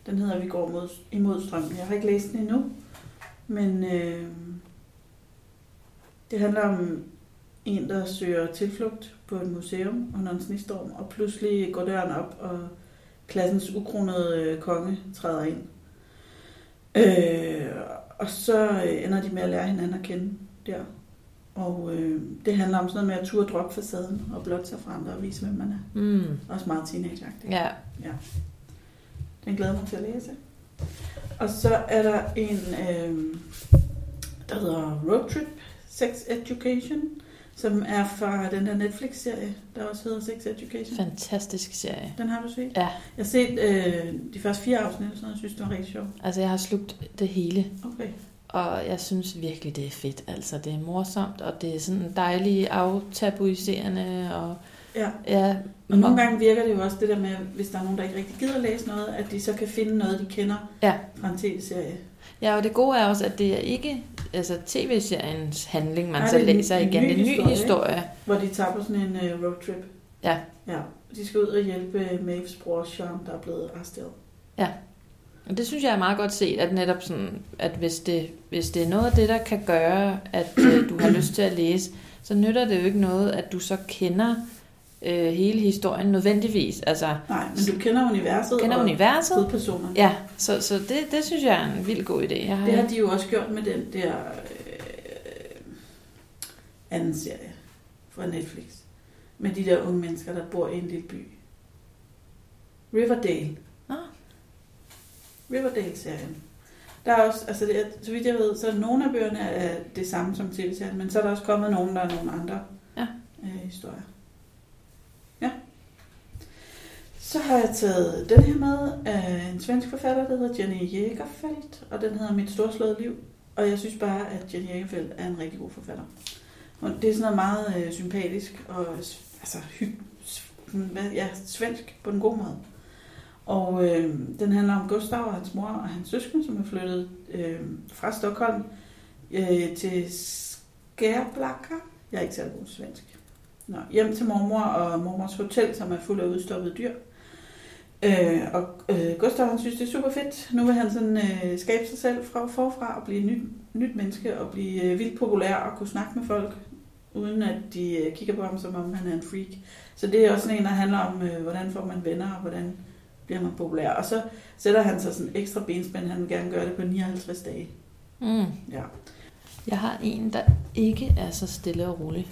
[SPEAKER 1] Den hedder Vi går mod, imod strømmen. Jeg har ikke læst den endnu, men øh, det handler om en, der søger tilflugt på et museum under en snestorm, og pludselig går døren op, og klassens ukronede øh, konge træder ind. Øh, og så øh, ender de med at lære hinanden at kende der. Og øh, det handler om sådan noget med at turde droppe facaden og blotte sig andre og vise, hvem man er.
[SPEAKER 3] Mm.
[SPEAKER 1] Også meget teenageagtigt.
[SPEAKER 3] Ja,
[SPEAKER 1] Den glæder mig til at læse. Og så er der en, øh, der hedder Road Trip Sex Education, som er fra den der Netflix-serie, der også hedder Sex Education.
[SPEAKER 3] fantastisk serie.
[SPEAKER 1] Den har du set?
[SPEAKER 3] Ja,
[SPEAKER 1] Jeg har set øh, de første fire afsnit, så jeg synes, det var rigtig sjovt.
[SPEAKER 3] altså jeg har slugt det hele,
[SPEAKER 1] Okay.
[SPEAKER 3] Og jeg synes virkelig, det er fedt. Altså, det er morsomt, og det er sådan dejligt aftabuiserende, og
[SPEAKER 1] Ja,
[SPEAKER 3] ja,
[SPEAKER 1] og nogle gange virker det jo også det der med, hvis der er nogen, der ikke rigtig gider læse noget, at de så kan finde noget, de kender
[SPEAKER 3] Ja.
[SPEAKER 1] fra en tv-serie.
[SPEAKER 3] Ja, og det gode er også, at det er ikke altså, tv-seriens handling, man
[SPEAKER 1] Nej,
[SPEAKER 3] så
[SPEAKER 1] er en-
[SPEAKER 3] læser
[SPEAKER 1] en
[SPEAKER 3] igen.
[SPEAKER 1] ny
[SPEAKER 3] Det er en ny
[SPEAKER 1] historie,
[SPEAKER 3] historie.
[SPEAKER 1] Hvor de tager på sådan en uh, roadtrip.
[SPEAKER 3] Ja.
[SPEAKER 1] Ja, de skal ud og hjælpe Maves bror Sean, der er blevet arresteret.
[SPEAKER 3] Og det synes jeg er meget godt set, at netop sådan, at hvis det, hvis det er noget af det, der kan gøre, at øh, du har lyst til at læse, så nytter det jo ikke noget, at du så kender øh, hele historien nødvendigvis. Altså,
[SPEAKER 1] Nej, men du kender universet
[SPEAKER 3] kender
[SPEAKER 1] og
[SPEAKER 3] universet.
[SPEAKER 1] hovedpersonerne.
[SPEAKER 3] Ja, så, så det, det synes jeg er en vild god idé. Jeg har,
[SPEAKER 1] Det har de jo også gjort med den der øh, anden serie fra Netflix. Med de der unge mennesker, der bor i en lille by. Riverdale. Riverdale-serien. Der er også, altså det er, så vidt jeg ved, så nogle af bøgerne er det samme som tv-serien, men så er der også kommet nogen, der er nogle andre
[SPEAKER 3] Ja.
[SPEAKER 1] øh, historier. Ja. Så har jeg taget den her med af en svensk forfatter, der hedder Jenny Jägerfeldt, og den hedder Mit storslåede liv. Og jeg synes bare, at Jenny Jägerfeldt er en rigtig god forfatter. Og det er sådan noget meget øh, sympatisk og altså, hy, hvad, ja, svensk på den gode måde. Og øh, den handler om Gustav og hans mor og hans søskende, som er flyttet øh, fra Stockholm øh, til Skärblacka. Jeg er ikke særlig god svensk. Nå, hjem til mormor og mormors hotel, som er fuld af udstoppede dyr. Øh, og øh, Gustav han synes, det er super fedt. Nu vil han sådan øh, skabe sig selv fra forfra og blive et nyt, nyt menneske og blive øh, vildt populær og kunne snakke med folk, uden at de øh, kigger på ham, som om han er en freak. Så det er også sådan en, der handler om, øh, hvordan får man venner og hvordan bliver man populær. Og så sætter han sig sådan ekstra benspænd. Han vil gerne gøre det på 59 dage.
[SPEAKER 3] Mm.
[SPEAKER 1] Ja.
[SPEAKER 3] Jeg har en, der ikke er så stille og rolig.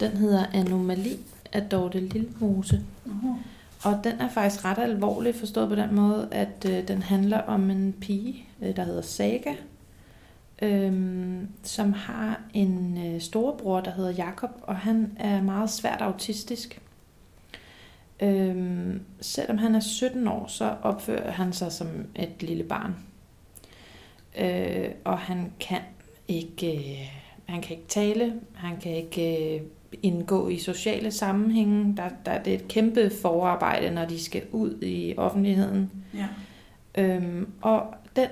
[SPEAKER 3] Den hedder Anomali af Dorte Lilmose.
[SPEAKER 1] Uh-huh.
[SPEAKER 3] Og den er faktisk ret alvorlig forstået på den måde, at øh, den handler om en pige, øh, der hedder Saga, øhm, som har en øh, storebror, der hedder Jakob, og han er meget svært autistisk. Øhm, selvom han er 17 år, så opfører han sig som et lille barn. Øh, og han kan ikke, øh, han kan ikke tale, han kan ikke øh, indgå i sociale sammenhænge. Der, der, det er et kæmpe forarbejde, når de skal ud i offentligheden.
[SPEAKER 1] Ja.
[SPEAKER 3] Øhm, og den,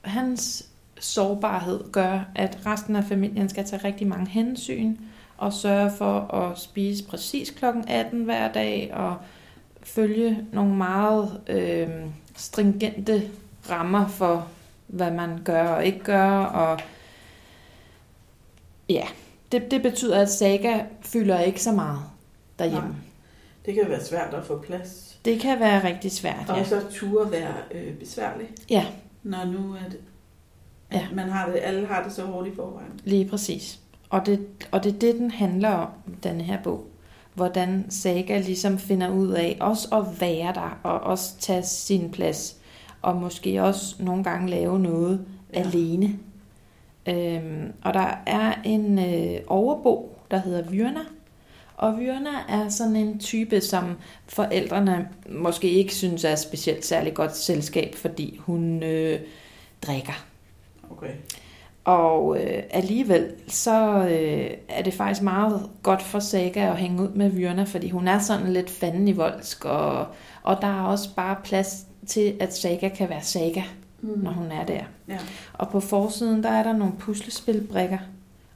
[SPEAKER 3] hans sårbarhed gør, at resten af familien skal tage rigtig mange hensyn og sørge for at spise præcis klokken 18 hver dag og følge nogle meget øh, stringente rammer for, hvad man gør og ikke gør. Og ja, det, det betyder, at Saga fylder ikke så meget derhjemme.
[SPEAKER 1] Nej. Det kan være svært at få plads.
[SPEAKER 3] Det kan være rigtig svært,
[SPEAKER 1] Og
[SPEAKER 3] ja.
[SPEAKER 1] så ture være øh, besværligt,
[SPEAKER 3] Ja,
[SPEAKER 1] når nu at, at
[SPEAKER 3] Ja.
[SPEAKER 1] man har det, alle har det så hårdt i forvejen.
[SPEAKER 3] lige præcis. Og det, og det er det, den handler om, den her bog. Hvordan Saga ligesom finder ud af også at være der, og også tage sin plads. Og måske også nogle gange lave noget
[SPEAKER 1] Ja.
[SPEAKER 3] ja. alene. Øhm, og der er en øh, overbo, der hedder Vyrna. Og Vyrna er sådan en type, som forældrene måske ikke synes er specielt særlig godt selskab, fordi hun øh, drikker.
[SPEAKER 1] Okay.
[SPEAKER 3] Og øh, alligevel så øh, er det faktisk meget godt for Saga at hænge ud med Vyrna, fordi hun er sådan lidt fanden i voldsk, og, og der er også bare plads til, at Saga kan være Saga,
[SPEAKER 1] Mm.
[SPEAKER 3] når hun er der.
[SPEAKER 1] Ja.
[SPEAKER 3] Og på forsiden, der er der nogle puslespilbrikker,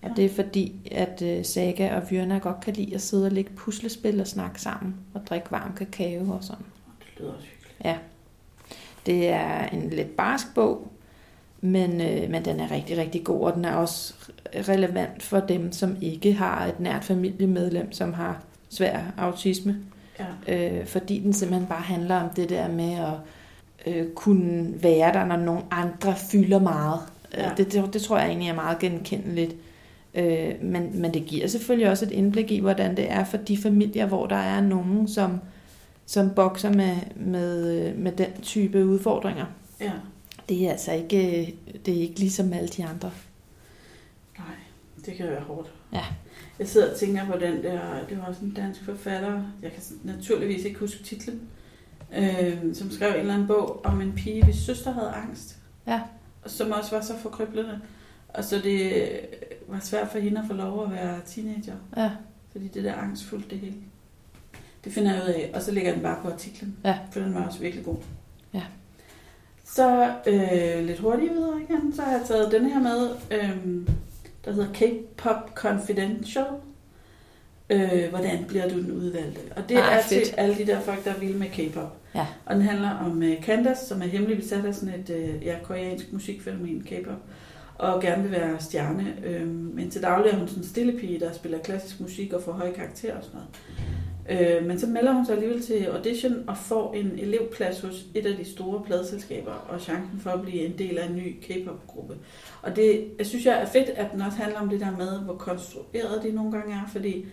[SPEAKER 3] og
[SPEAKER 1] Ja.
[SPEAKER 3] det er fordi, at øh, Saga og Vyrna godt kan lide at sidde og lægge puslespil og snakke sammen, og drikke varm kakao og sådan.
[SPEAKER 1] Det lyder også hyggeligt.
[SPEAKER 3] Ja. Det er en lidt barsk bog, men, øh, men den er rigtig, rigtig god, og den er også relevant for dem, som ikke har et nært familiemedlem, som har svær autisme.
[SPEAKER 1] Ja.
[SPEAKER 3] Øh, fordi den simpelthen bare handler om det der med at øh, kunne være der, når nogle andre fylder meget.
[SPEAKER 1] Ja.
[SPEAKER 3] Ja. Det, det, det tror jeg egentlig er meget genkendeligt. Øh, men, men det giver selvfølgelig også et indblik i, hvordan det er for de familier, hvor der er nogen, som, som bokser med, med, øh, med den type udfordringer.
[SPEAKER 1] ja.
[SPEAKER 3] Det er altså ikke, det er ikke ligesom alle de andre.
[SPEAKER 1] Nej, det kan være hårdt.
[SPEAKER 3] Ja.
[SPEAKER 1] Jeg sidder og tænker på den der, det var også en dansk forfatter, jeg kan naturligvis ikke huske titlen, øh, som skrev en eller anden bog om en pige, hvis søster havde angst.
[SPEAKER 3] Ja.
[SPEAKER 1] Og som også var så forkryblende. Og så det var svært for hende at få lov at være teenager,
[SPEAKER 3] Ja,
[SPEAKER 1] fordi det der angst fulgte det hele. Det finder jeg ud af, og så lægger jeg den bare på artiklen,
[SPEAKER 3] Ja.
[SPEAKER 1] for den var også virkelig god. Så øh, lidt hurtigt videre igen, så har jeg taget den her med, øh, der hedder K-Pop Confidential. Øh, hvordan bliver du den udvalgte? Og det
[SPEAKER 3] Ah,
[SPEAKER 1] er
[SPEAKER 3] fedt.
[SPEAKER 1] til alle de der folk, der vil med K-pop.
[SPEAKER 3] Ja.
[SPEAKER 1] Og den handler om øh, Candace, som er hemmelig besat af sådan et øh, ja, koreansk musikfænomen, K-pop, og gerne vil være stjerne. Øh, men til daglig er hun sådan en stille pige, der spiller klassisk musik og får høje karakterer og sådan noget. Øh, men så melder hun sig alligevel til audition og får en elevplads hos et af de store pladselskaber og chancen for at blive en del af en ny K-pop-gruppe. Og det jeg synes jeg er fedt, at den også handler om det der med, hvor konstrueret de nogle gange er, fordi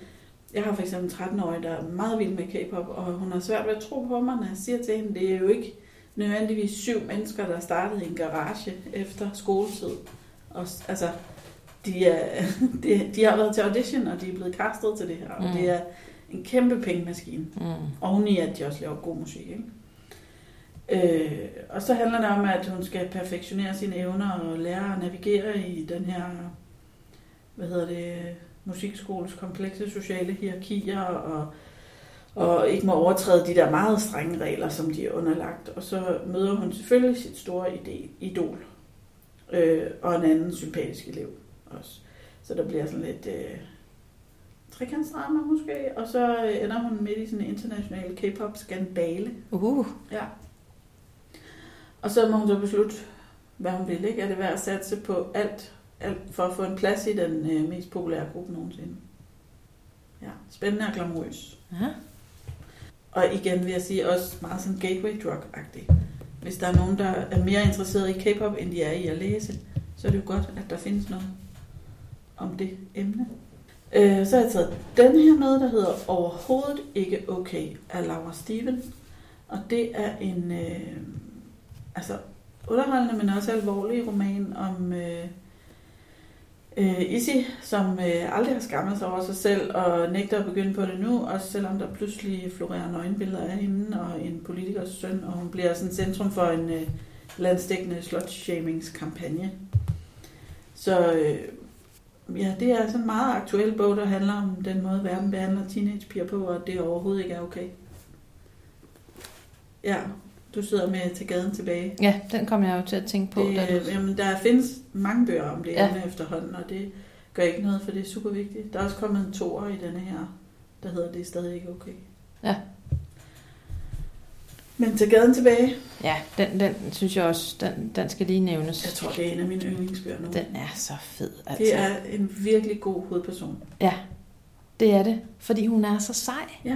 [SPEAKER 1] jeg har for eksempel en 13-årig, der er meget vild med K-pop, og hun har svært ved at tro på mig, når jeg siger til hende, det er jo ikke nødvendigvis syv mennesker, der startede i en garage efter skoletid. Og, altså, de, er, de, de har været til audition, og de er blevet castet til det her, og
[SPEAKER 3] Mm.
[SPEAKER 1] det er en kæmpe pengemaskine.
[SPEAKER 3] Mm.
[SPEAKER 1] Oven i, at de også laver god musik. Ikke? Øh, og så handler det om, at hun skal perfektionere sine evner og lære at navigere i den her, hvad hedder det, musikskoles komplekse sociale hierarkier og, og ikke må overtræde de der meget strenge regler, som de er underlagt. Og så møder hun selvfølgelig sit store ide- idol øh, og en anden sympatisk elev også. Så der bliver sådan lidt øh, trekantsdrama måske, og så øh, ender hun midt i sådan en international K-pop-skandale.
[SPEAKER 3] Uh.
[SPEAKER 1] Ja. Og så må hun så beslutte, hvad hun vil. Ikke? Er det værd at satse på alt, alt for at få en plads i den øh, mest populære gruppe nogensinde? Ja, spændende og glamourøs.
[SPEAKER 3] Ja.
[SPEAKER 1] Og igen vil jeg sige også meget sådan gateway drug-agtigt. Hvis der er nogen, der er mere interesseret i K-pop, end de er i at læse, så er det jo godt, at der findes noget om det emne. Øh, så har jeg taget den her med, der hedder Overhovedet ikke okay af Laura Steven. Og det er en øh, altså underholdende, men også alvorlig roman om øh, øh, Izzy, som øh, aldrig har skammet sig over sig selv og nægter at begynde på det nu, også selvom der pludselig florerer nøgenbilleder af hende og en politikers søn, og hun bliver sådan centrum for en øh, landstækkende slutshamingskampagne. Så øh, ja, det er sådan en meget aktuel bog, der handler om den måde, verden behandler teenagepiger på, og det overhovedet ikke er okay. Ja, du sidder med til gaden tilbage.
[SPEAKER 3] ja, den kom jeg jo til at tænke på.
[SPEAKER 1] Det,
[SPEAKER 3] da du...
[SPEAKER 1] øh, jamen, der findes mange bøger om det
[SPEAKER 3] ja.
[SPEAKER 1] efterhånden, og det gør ikke noget, for det er super vigtigt. Der er også kommet en toer i denne her, der hedder Det er stadig ikke okay.
[SPEAKER 3] Ja.
[SPEAKER 1] Men til gaden tilbage,
[SPEAKER 3] Ja, den, den synes jeg også, den, den skal lige nævnes.
[SPEAKER 1] jeg tror, det er en af mine yndlingsbøger nu.
[SPEAKER 3] Den er så fed, altså.
[SPEAKER 1] Det er en virkelig god hovedperson.
[SPEAKER 3] Ja, det er det. Fordi hun er så sej.
[SPEAKER 1] Ja.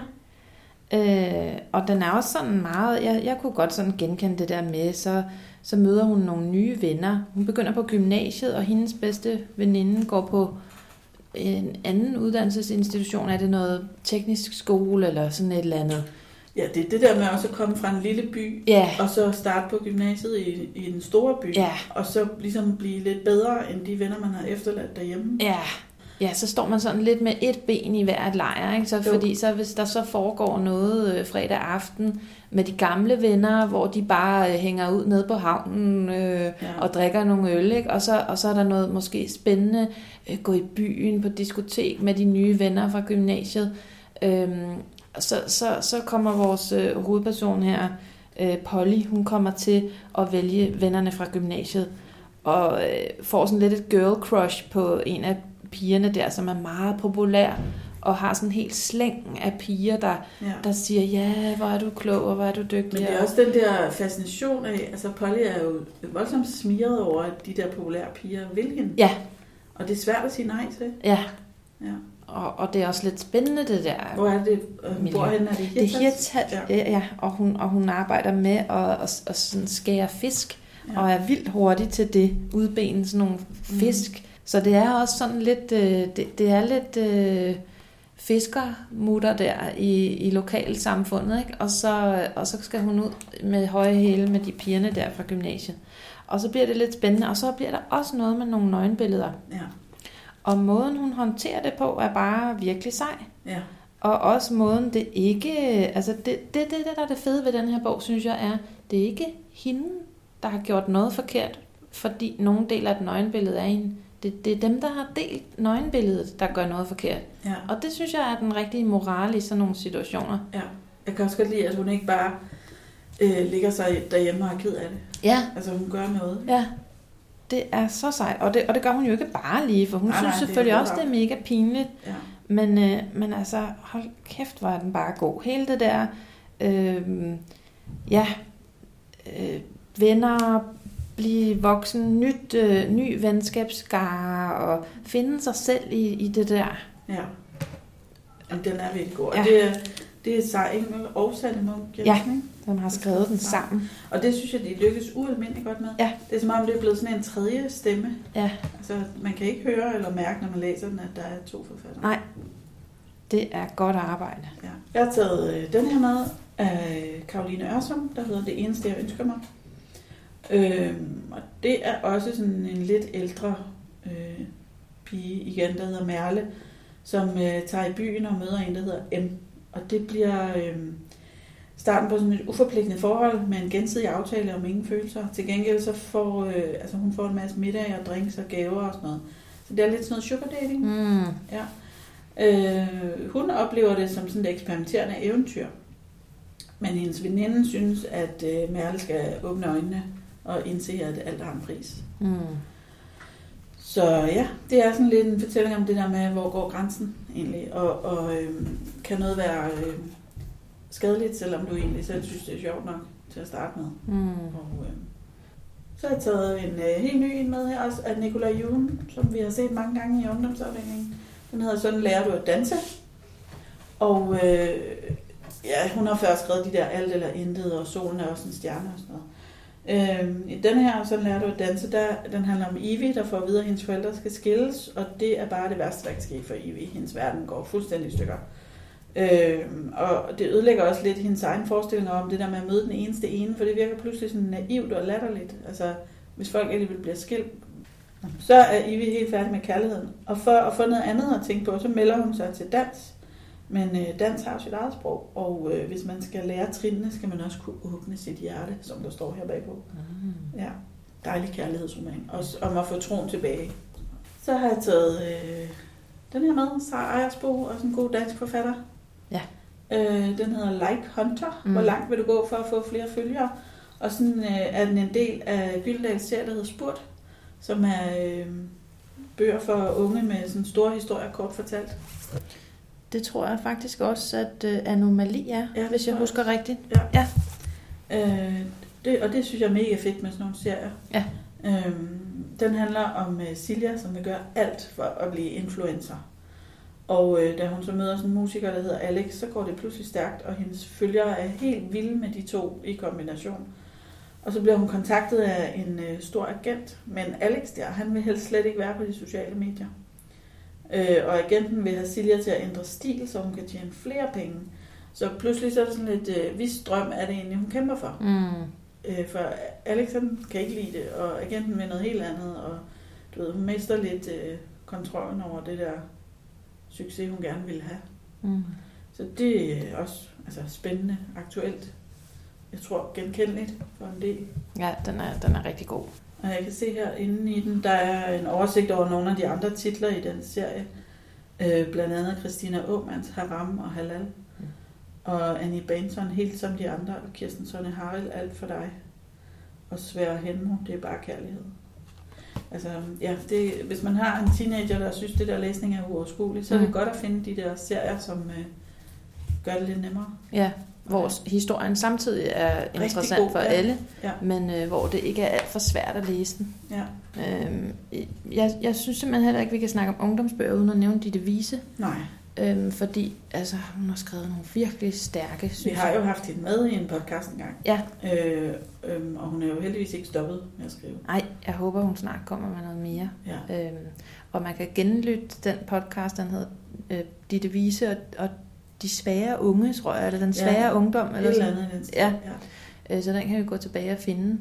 [SPEAKER 3] Øh, og den er også sådan meget, jeg, jeg kunne godt sådan genkende det der med, så, så møder hun nogle nye venner. Hun begynder på gymnasiet, og hendes bedste veninde går på en anden uddannelsesinstitution. Er det noget teknisk skole eller sådan et eller andet?
[SPEAKER 1] Ja, det er det der med også at komme fra en lille by,
[SPEAKER 3] Ja,
[SPEAKER 1] og så starte på gymnasiet i, i en stor by,
[SPEAKER 3] ja,
[SPEAKER 1] og så ligesom blive lidt bedre end de venner, man har efterladt derhjemme.
[SPEAKER 3] ja. Ja, så står man sådan lidt med et ben i hver lejr, ikke? Så,
[SPEAKER 1] Jo.
[SPEAKER 3] fordi så hvis der så foregår noget øh, fredag aften med de gamle venner, hvor de bare øh, hænger ud nede på havnen øh,
[SPEAKER 1] Ja.
[SPEAKER 3] og drikker nogle øl, ikke? Og, så, og så er der noget måske spændende, øh, gå i byen på diskotek med de nye venner fra gymnasiet. Øhm, så, så, så kommer vores øh, hovedperson her, øh, Polly, hun kommer til at vælge vennerne fra gymnasiet, og øh, får sådan lidt et girl crush på en af pigerne der, som er meget populær, og har sådan en helt slæng af piger, der,
[SPEAKER 1] ja.
[SPEAKER 3] der siger, ja, hvor er du klog, og hvor er du dygtig.
[SPEAKER 1] Men det er
[SPEAKER 3] og-
[SPEAKER 1] også den der fascination af, altså Polly er jo voldsomt smiret over, at de der populære piger vil hende.
[SPEAKER 3] Ja,
[SPEAKER 1] Og det er svært at sige nej til.
[SPEAKER 3] ja.
[SPEAKER 1] Ja.
[SPEAKER 3] Og, og det er også lidt spændende, det der.
[SPEAKER 1] Hvor er det, øh, henne? Er det
[SPEAKER 3] Det er
[SPEAKER 1] Ja.
[SPEAKER 3] ja. og hun, og hun arbejder med at, at, at sådan skære fisk,
[SPEAKER 1] Ja.
[SPEAKER 3] ja. og er vildt hurtig til det, udbene sådan nogle fisk. Mm. Så det er også sådan lidt, øh, det, det er lidt øh, fiskermutter der i, i lokalsamfundet, ikke? Og, så, og så skal hun ud med høje hæle med de pigerne der fra gymnasiet. Og så bliver det lidt spændende, og så bliver der også noget med nogle nøgenbilleder.
[SPEAKER 1] Ja.
[SPEAKER 3] Og måden hun håndterer det på er bare virkelig sej.
[SPEAKER 1] ja.
[SPEAKER 3] Og også måden det ikke... Altså det, det, det, det der er det fede ved den her bog, synes jeg, er, det er ikke hende, der har gjort noget forkert, fordi nogen deler et nøgenbillede af hende. Det, det er dem, der har delt nøgenbilledet, der gør noget forkert.
[SPEAKER 1] ja.
[SPEAKER 3] Og det synes jeg er den rigtige moral i sådan nogle situationer.
[SPEAKER 1] ja. Jeg kan også godt lide, at hun ikke bare øh, ligger sig derhjemme og er ked af det.
[SPEAKER 3] Ja,
[SPEAKER 1] Altså hun gør noget.
[SPEAKER 3] ja. Det er så sejt. Og det, og det gør hun jo ikke bare lige, for hun
[SPEAKER 1] Nej,
[SPEAKER 3] nej,
[SPEAKER 1] nej,
[SPEAKER 3] synes
[SPEAKER 1] det er
[SPEAKER 3] selvfølgelig
[SPEAKER 1] godt
[SPEAKER 3] også, det er mega pinligt.
[SPEAKER 1] Ja.
[SPEAKER 3] Men, øh, men altså, hold kæft, hvor er den bare god. Hele det der, øh, ja, øh, venner, blive voksen, nyt, øh, ny venskabsskare og finde sig selv i, i det der.
[SPEAKER 1] ja. Jamen, den er virkelig god. Og
[SPEAKER 3] Ja.
[SPEAKER 1] det Det er Sara Engel og Sanne Munk. Jensen, ikke?
[SPEAKER 3] som har skrevet den sammen.
[SPEAKER 1] Og det synes jeg, de lykkes ualmindeligt godt med.
[SPEAKER 3] Ja.
[SPEAKER 1] Det er som om, det er blevet sådan en tredje stemme.
[SPEAKER 3] Ja,
[SPEAKER 1] Altså, man kan ikke høre eller mærke, når man læser den, at der er to forfattere.
[SPEAKER 3] Nej. det er godt arbejde.
[SPEAKER 1] Ja. Jeg har taget øh, den her med af Karoline Ørsum, der hedder Det eneste, jeg ønsker mig. Øhm, og det er også sådan en lidt ældre øh, pige igen, der hedder Merle, som øh, tager i byen og møder en, der hedder M. Og det bliver øh, starten på sådan et uforpligtende forhold med en gensidig aftale om ingen følelser. Til gengæld så får øh, altså hun får en masse middag og drinks og gaver og sådan noget. Så det er lidt sådan noget sugar dating.
[SPEAKER 3] Mm.
[SPEAKER 1] Ja. Øh, hun oplever det som sådan et eksperimenterende eventyr. Men hendes veninde synes, at øh, Merle skal åbne øjnene og indse, at alt har en pris.
[SPEAKER 3] Mm.
[SPEAKER 1] Så ja, det er sådan lidt en fortælling om det der med, hvor går grænsen egentlig. Og, og øh, kan noget være øh, skadeligt, selvom du egentlig selv synes, det er sjovt nok til at starte med.
[SPEAKER 3] Mm.
[SPEAKER 1] Og, øh, så har jeg taget en øh, helt ny en med her også, af Nicolai Julen, som vi har set mange gange i ungdomsafdelingen. Den hedder Sådan lærer du at danse. Og øh, ja, hun har først skrevet de der alt eller intet, og solen er også en stjerne og sådan noget. Øh, I den her, så lærer du at danse, der, den handler om Ivy, der får at vide, at hendes forældre skal skilles, og det er bare det værste, der kan ske for Ivy. Hendes verden går fuldstændig i stykker. Øh, og det ødelægger også lidt hendes egen forestilling om det der med at møde den eneste ene, for det virker pludselig sådan naivt og latterligt. Altså, hvis folk alligevel bliver skilt, så er Ivy helt færdig med kærligheden. Og for at få noget andet at tænke på, så melder hun sig til dans. Men øh, dans har sit eget sprog, og øh, hvis man skal lære trinene, skal man også kunne åbne sit hjerte, som der står her bagpå.
[SPEAKER 3] Mm.
[SPEAKER 1] Ja, dejlig kærlighedsroman. Også om at få troen tilbage. Så har jeg taget øh, den her med, Sara Ejersbo, også en god dansk forfatter.
[SPEAKER 3] Ja.
[SPEAKER 1] Øh, den hedder Like Hunter.
[SPEAKER 3] Mm.
[SPEAKER 1] Hvor langt vil du gå for at få flere følgere? Og sådan øh, er den en del af Gyldendals serie, der hedder Spurt, som er øh, bøger for unge med sådan store historier kort fortalt.
[SPEAKER 3] Det tror jeg faktisk også, at øh, anomali er,
[SPEAKER 1] Ja,
[SPEAKER 3] ja, hvis jeg
[SPEAKER 1] tror jeg
[SPEAKER 3] husker rigtigt.
[SPEAKER 1] Øh, det, og det synes jeg er mega fedt med sådan nogle serier.
[SPEAKER 3] Ja.
[SPEAKER 1] Øhm, den handler om uh, Silja, som vil gøre alt for at blive influencer. Og øh, da hun så møder sådan en musiker, der hedder Alex, så går det pludselig stærkt, og hendes følgere er helt vilde med de to i kombination. Og så bliver hun kontaktet af en øh, stor agent, men Alex der, han vil helst slet ikke være på de sociale medier. Øh, og agenten vil have Silja til at ændre stil, så hun kan tjene flere penge. Så pludselig så er det sådan lidt, øh, hvis drøm er det egentlig, hun kæmper for.
[SPEAKER 3] Mm.
[SPEAKER 1] Øh, for Alex han kan ikke lide det, og agenten vil noget helt andet, og du ved, hun mister lidt øh, kontrollen over det der succes, hun gerne ville have.
[SPEAKER 3] Mm.
[SPEAKER 1] Så det er også altså, spændende, aktuelt. Jeg tror genkendeligt for en del.
[SPEAKER 3] Ja, den er, den er rigtig god.
[SPEAKER 1] Og jeg kan se her inde i den, der er en oversigt over nogle af de andre titler i den serie. Øh, blandt andet Christina Åmans Haram og Halal.
[SPEAKER 3] Mm.
[SPEAKER 1] Og Annie Banton, helt som de andre. Og Kirsten Sonne Harald, alt for dig. Og Svære Henmo, det er bare kærlighed. Altså, ja, det, hvis man har en teenager, der synes, det der læsning er uoverskueligt, så er det
[SPEAKER 3] Mm.
[SPEAKER 1] godt at finde de der serier, som øh, gør det lidt nemmere.
[SPEAKER 3] Ja, hvor historien samtidig er interessant
[SPEAKER 1] god,
[SPEAKER 3] for
[SPEAKER 1] ja.
[SPEAKER 3] alle,
[SPEAKER 1] Ja.
[SPEAKER 3] men øh, hvor det ikke er for svært at læse den.
[SPEAKER 1] Ja.
[SPEAKER 3] Øhm, jeg, jeg synes simpelthen heller ikke, vi kan snakke om ungdomsbøger uden at nævne Ditte Vise,
[SPEAKER 1] Nej,
[SPEAKER 3] øhm, fordi altså, hun har skrevet nogle virkelig stærke,
[SPEAKER 1] vi
[SPEAKER 3] synes
[SPEAKER 1] har
[SPEAKER 3] jeg.
[SPEAKER 1] jo haft hende med i en podcast engang.
[SPEAKER 3] Ja.
[SPEAKER 1] Øh, øhm, og hun er jo heldigvis ikke stoppet med at skrive.
[SPEAKER 3] Ej, jeg håber, hun snart kommer med noget mere.
[SPEAKER 1] Ja.
[SPEAKER 3] Øhm, og man kan genlytte den podcast, den hedder øh, Ditte Vise og, og de svære unge, tror jeg, eller den svære
[SPEAKER 1] Ja,
[SPEAKER 3] ungdom. Eller sådan.
[SPEAKER 1] andet.
[SPEAKER 3] Ja.
[SPEAKER 1] ja.
[SPEAKER 3] Øh, Så den kan vi gå tilbage og finde.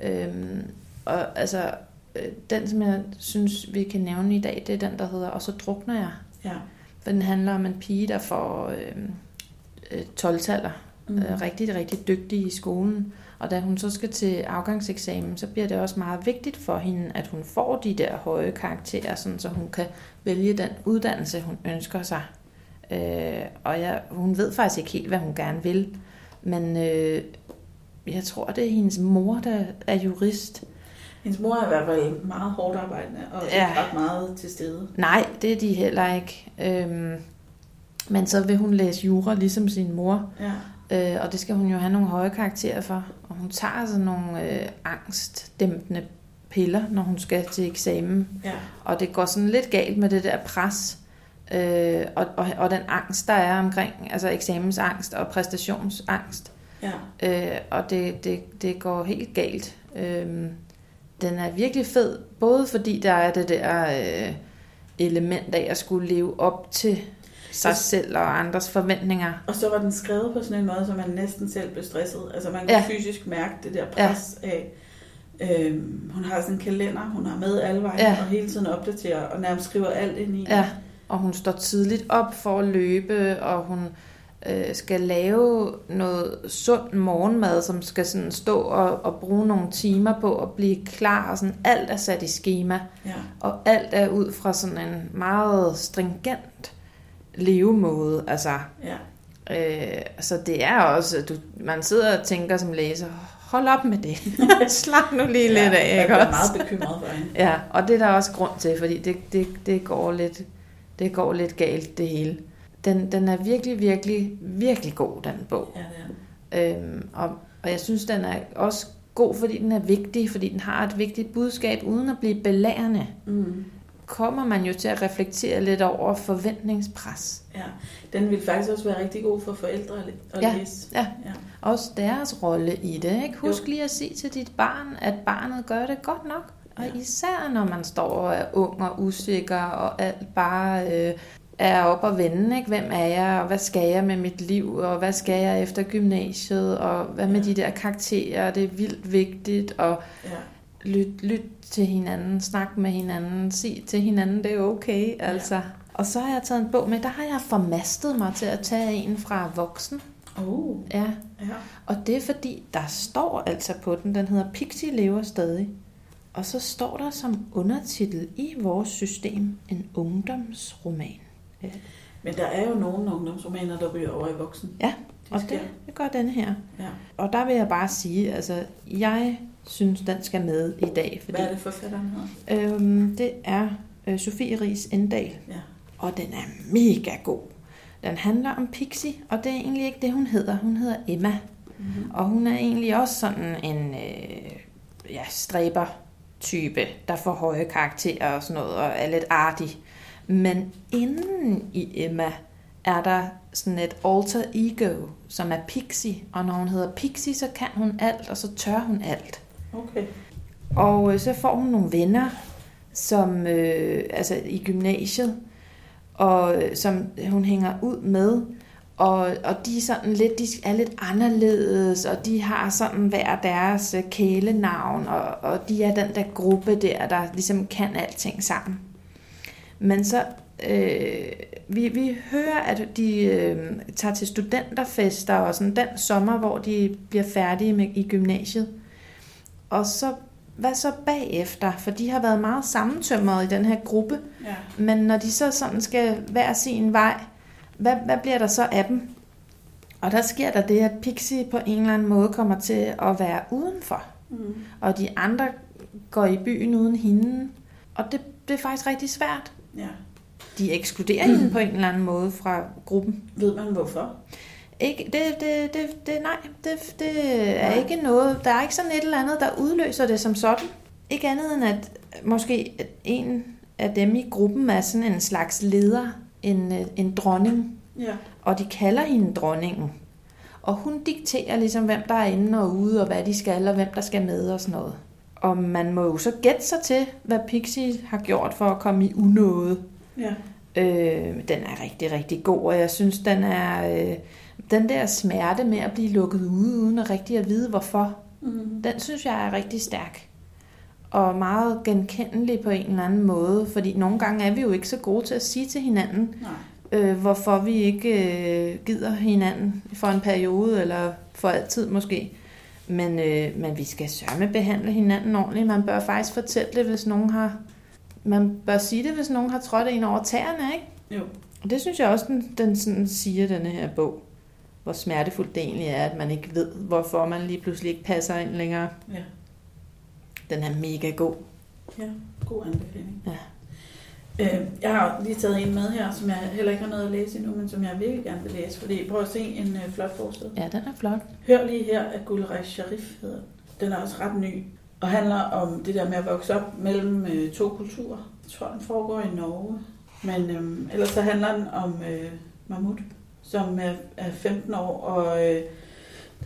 [SPEAKER 3] Øhm, og altså, øh, den som jeg synes, vi kan nævne i dag, det er den, der hedder Og så drukner jeg.
[SPEAKER 1] ja.
[SPEAKER 3] For den handler om en pige, der får øh, øh, 12-taller.
[SPEAKER 1] Mm.
[SPEAKER 3] Mm. Øh, rigtig, rigtig dygtig i skolen. Og da hun så skal til afgangseksamen, så bliver det også meget vigtigt for hende, at hun får de der høje karakterer, sådan, så hun kan vælge den uddannelse, hun ønsker sig. Øh, og jeg, hun ved faktisk ikke helt, hvad hun gerne vil. Men øh, jeg tror, det er hendes mor, der er jurist.
[SPEAKER 1] Hendes mor er i hvert fald meget hårdt arbejdende, og
[SPEAKER 3] Ja.
[SPEAKER 1] ret meget til stede.
[SPEAKER 3] Nej, det er de heller ikke. Øhm, men så vil hun læse jura ligesom sin mor,
[SPEAKER 1] Ja.
[SPEAKER 3] øh, og det skal hun jo have nogle høje karakterer for. Og hun tager sådan nogle øh, angstdæmpende piller, når hun skal til eksamen.
[SPEAKER 1] ja.
[SPEAKER 3] Og det går sådan lidt galt med det der pres. Øh, og, og, og den angst, der er omkring, altså eksamensangst og præstationsangst.
[SPEAKER 1] Ja.
[SPEAKER 3] Øh, og det, det, det går helt galt. Øh, den er virkelig fed, både fordi der er det der øh, element af at skulle leve op til sig selv og andres forventninger.
[SPEAKER 1] Og så var den skrevet på sådan en måde, så man næsten selv blev stresset. Altså man kunne
[SPEAKER 3] Ja.
[SPEAKER 1] fysisk mærke det der pres ja. af, øhm, hun har sådan en kalender, hun har med alle vejen,
[SPEAKER 3] ja.
[SPEAKER 1] og hele tiden opdaterer, og nærmest skriver alt ind i.
[SPEAKER 3] Ja, og hun står tidligt op for at løbe, og hun øh, skal lave noget sund morgenmad, som skal sådan stå og, og bruge nogle timer på at blive klar, og sådan alt er sat i schema,
[SPEAKER 1] ja.
[SPEAKER 3] og alt er ud fra sådan en meget stringent levemåde, altså
[SPEAKER 1] ja.
[SPEAKER 3] Øh, så det er også, du, man sidder og tænker som læser, hold op med det. Slap nu lige lidt af,
[SPEAKER 1] Jeg
[SPEAKER 3] ikke
[SPEAKER 1] er
[SPEAKER 3] også?
[SPEAKER 1] meget bekymret for hende.
[SPEAKER 3] Ja, og det er der også grund til, fordi det, det, det, går, lidt, det går lidt galt, det hele. Den, den er virkelig, virkelig, virkelig god, den bog.
[SPEAKER 1] Ja, det er.
[SPEAKER 3] Øhm, og, og jeg synes, den er også god, fordi den er vigtig, fordi den har et vigtigt budskab, uden at blive belærende.
[SPEAKER 1] Mm.
[SPEAKER 3] Kommer man jo til at reflektere lidt over forventningspres.
[SPEAKER 1] Ja. Den ville faktisk også være rigtig god for forældre at at
[SPEAKER 3] Ja.
[SPEAKER 1] læse.
[SPEAKER 3] Ja.
[SPEAKER 1] ja.
[SPEAKER 3] Også deres rolle i det. Ikke? Husk
[SPEAKER 1] Jo.
[SPEAKER 3] lige at sige til dit barn, at barnet gør det godt nok. Og
[SPEAKER 1] Ja.
[SPEAKER 3] især når man står og er ung og usikker, og alt bare øh, er op og vende. Ikke? Hvem er jeg, og hvad skal jeg med mit liv, og hvad skal jeg efter gymnasiet, og hvad med
[SPEAKER 1] Ja.
[SPEAKER 3] de der karakterer, det er vildt vigtigt, og
[SPEAKER 1] ja.
[SPEAKER 3] lyt, lyt til hinanden, snak med hinanden, sig til hinanden, det er okay, altså. Ja. Og så har jeg taget en bog med, der har jeg formastet mig til at tage en fra voksen.
[SPEAKER 1] Oh,
[SPEAKER 3] Ja,
[SPEAKER 1] ja.
[SPEAKER 3] og det er fordi, der står altså på den, den hedder Pixie lever stadig. Og så står der som undertitel i vores system en ungdomsroman. Ja.
[SPEAKER 1] Men der er jo nogle ungdomsromaner, der ryger over i voksen.
[SPEAKER 3] Ja, og det, det gør den her.
[SPEAKER 1] Ja.
[SPEAKER 3] Og der vil jeg bare sige, altså, jeg synes, den skal med i dag. Fordi,
[SPEAKER 1] Hvad er det forfatteren hedder?
[SPEAKER 3] Øhm, det er øh, Sofie Ries Endal,
[SPEAKER 1] Ja.
[SPEAKER 3] og den er mega god. Den handler om Pixie, og det er egentlig ikke det, hun hedder. Hun hedder Emma.
[SPEAKER 1] Mm-hmm.
[SPEAKER 3] Og hun er egentlig også sådan en øh, ja, stræber-type, der får høje karakterer og sådan noget, og er lidt artig. Men inden i Emma er der sådan et alter ego, som er Pixie. Og når hun hedder Pixie, så kan hun alt, og så tør hun alt.
[SPEAKER 1] Okay.
[SPEAKER 3] Og øh, så får hun nogle venner, som øh, altså i gymnasiet, og øh, som hun hænger ud med. Og, og de er sådan lidt, de er lidt anderledes, og de har sådan hver deres øh, kælenavn, og, og de er den der gruppe der, der ligesom kan alting sammen. Men så, øh, vi, vi hører, at de øh, tager til studenterfester og sådan den sommer, hvor de bliver færdige med, i gymnasiet. Og så, hvad så bagefter? For de har været meget sammentømret i den her gruppe.
[SPEAKER 1] Ja.
[SPEAKER 3] Men når de så sådan skal hver sin vej, hvad, hvad bliver der så af dem? Og der sker der det, at Pixie på en eller anden måde kommer til at være udenfor.
[SPEAKER 1] Mm.
[SPEAKER 3] Og de andre går i byen uden hende. Og det, det er faktisk rigtig svært.
[SPEAKER 1] Ja.
[SPEAKER 3] De ekskluderer mm. hende på en eller anden måde fra gruppen.
[SPEAKER 1] Ved man hvorfor?
[SPEAKER 3] Ikke, det, det, det, det, nej, det, det er
[SPEAKER 1] Nej.
[SPEAKER 3] ikke noget. Der er ikke sådan et eller andet, der udløser det som sådan. Ikke andet end, at måske en af dem i gruppen er sådan en slags leder, en, en dronning,
[SPEAKER 1] Ja.
[SPEAKER 3] og de kalder hende dronningen. Og hun dikterer ligesom, hvem der er inde og ude, og hvad de skal, og hvem der skal med og sådan noget. Og man må jo så gætte sig til, hvad Pixie har gjort for at komme i unåde.
[SPEAKER 1] Ja.
[SPEAKER 3] Øh, den er rigtig, rigtig god, og jeg synes, den er... Øh, den der smerte med at blive lukket ude, uden at rigtig at vide hvorfor,
[SPEAKER 1] Mm.
[SPEAKER 3] den synes jeg er rigtig stærk. Og meget genkendelig på en eller anden måde, fordi nogle gange er vi jo ikke så gode til at sige til hinanden,
[SPEAKER 1] Nej.
[SPEAKER 3] øh, hvorfor vi ikke øh, gider hinanden for en periode, eller for altid måske. Men, øh, men vi skal sørme behandle hinanden ordentligt. Man bør faktisk fortælle det, hvis nogen har... Man bør sige det, hvis nogen har trådt en over tæerne, ikke?
[SPEAKER 1] Jo.
[SPEAKER 3] Og det synes jeg også, den, den sådan siger, denne her bog. Hvor smertefuldt det egentlig er, at man ikke ved, hvorfor man lige pludselig ikke passer ind længere.
[SPEAKER 1] Ja.
[SPEAKER 3] Den er mega god.
[SPEAKER 1] Ja. God anbefaling.
[SPEAKER 3] Ja.
[SPEAKER 1] Øh, jeg har lige taget en med her, som jeg heller ikke har noget at læse endnu, men som jeg virkelig gerne vil læse. Fordi prøv at se en øh, flot forsted.
[SPEAKER 3] Ja, den er flot.
[SPEAKER 1] Hør lige her, at Gulrich Sharif hedder den. Den er også ret ny. Og handler om det der med at vokse op mellem øh, to kulturer. Jeg tror, den foregår i Norge. Men øhm, ellers så handler den om øh, Mahmoud, som er, er 15 år, og øh,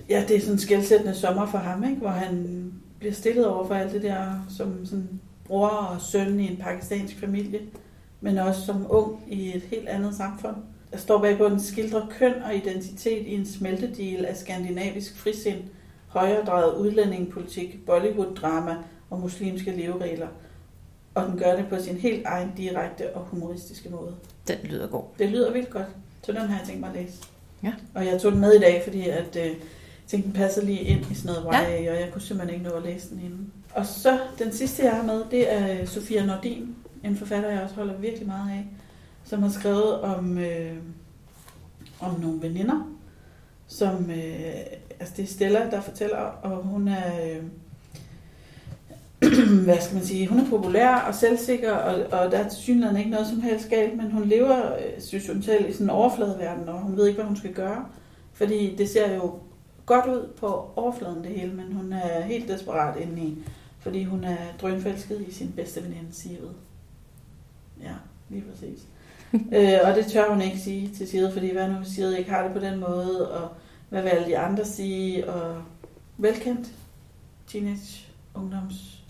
[SPEAKER 1] ja, det er sådan en skældsættende sommer for ham, ikke? hvor han bliver stillet over for alt det der, som sådan bror og søn i en pakistansk familie, men også som ung i et helt andet samfund. Der står bag på den skildrer køn og identitet i en smeltedil af skandinavisk frisind, højredrejet udlændingepolitik, Bollywood-drama og muslimske leveregler. Og den gør det på sin helt egen direkte og humoristiske måde.
[SPEAKER 3] Den lyder god.
[SPEAKER 1] Det lyder vildt godt, så den har jeg tænkt mig at læse.
[SPEAKER 3] Ja.
[SPEAKER 1] Og jeg tog den med i dag, fordi at, øh, jeg tænkte, den passer lige ind i sådan noget YA, og jeg kunne simpelthen ikke nå at læse den inden. Og så den sidste, jeg har med, det er øh, Sofia Nordin, en forfatter, jeg også holder virkelig meget af, som har skrevet om, øh, om nogle veninder, som, øh, altså det er Stella, der fortæller, og hun er, øh, hvad skal man sige, hun er populær og selvsikker, og, og der er til ikke noget som helst galt, men hun lever, øh, synes hun selv, i sådan en overfladeverden, og hun ved ikke, hvad hun skal gøre, fordi det ser jo godt ud på overfladen det hele, men hun er helt desperat inde i, fordi hun er drønforelsket i sin bedste veninde, Sigrid. Ja, lige præcis. øh, og det tør hun ikke sige til Sigrid, fordi hvad nu hvis Sigrid ikke har det på den måde, og hvad vil alle de andre sige, og velkendt teenage ungdoms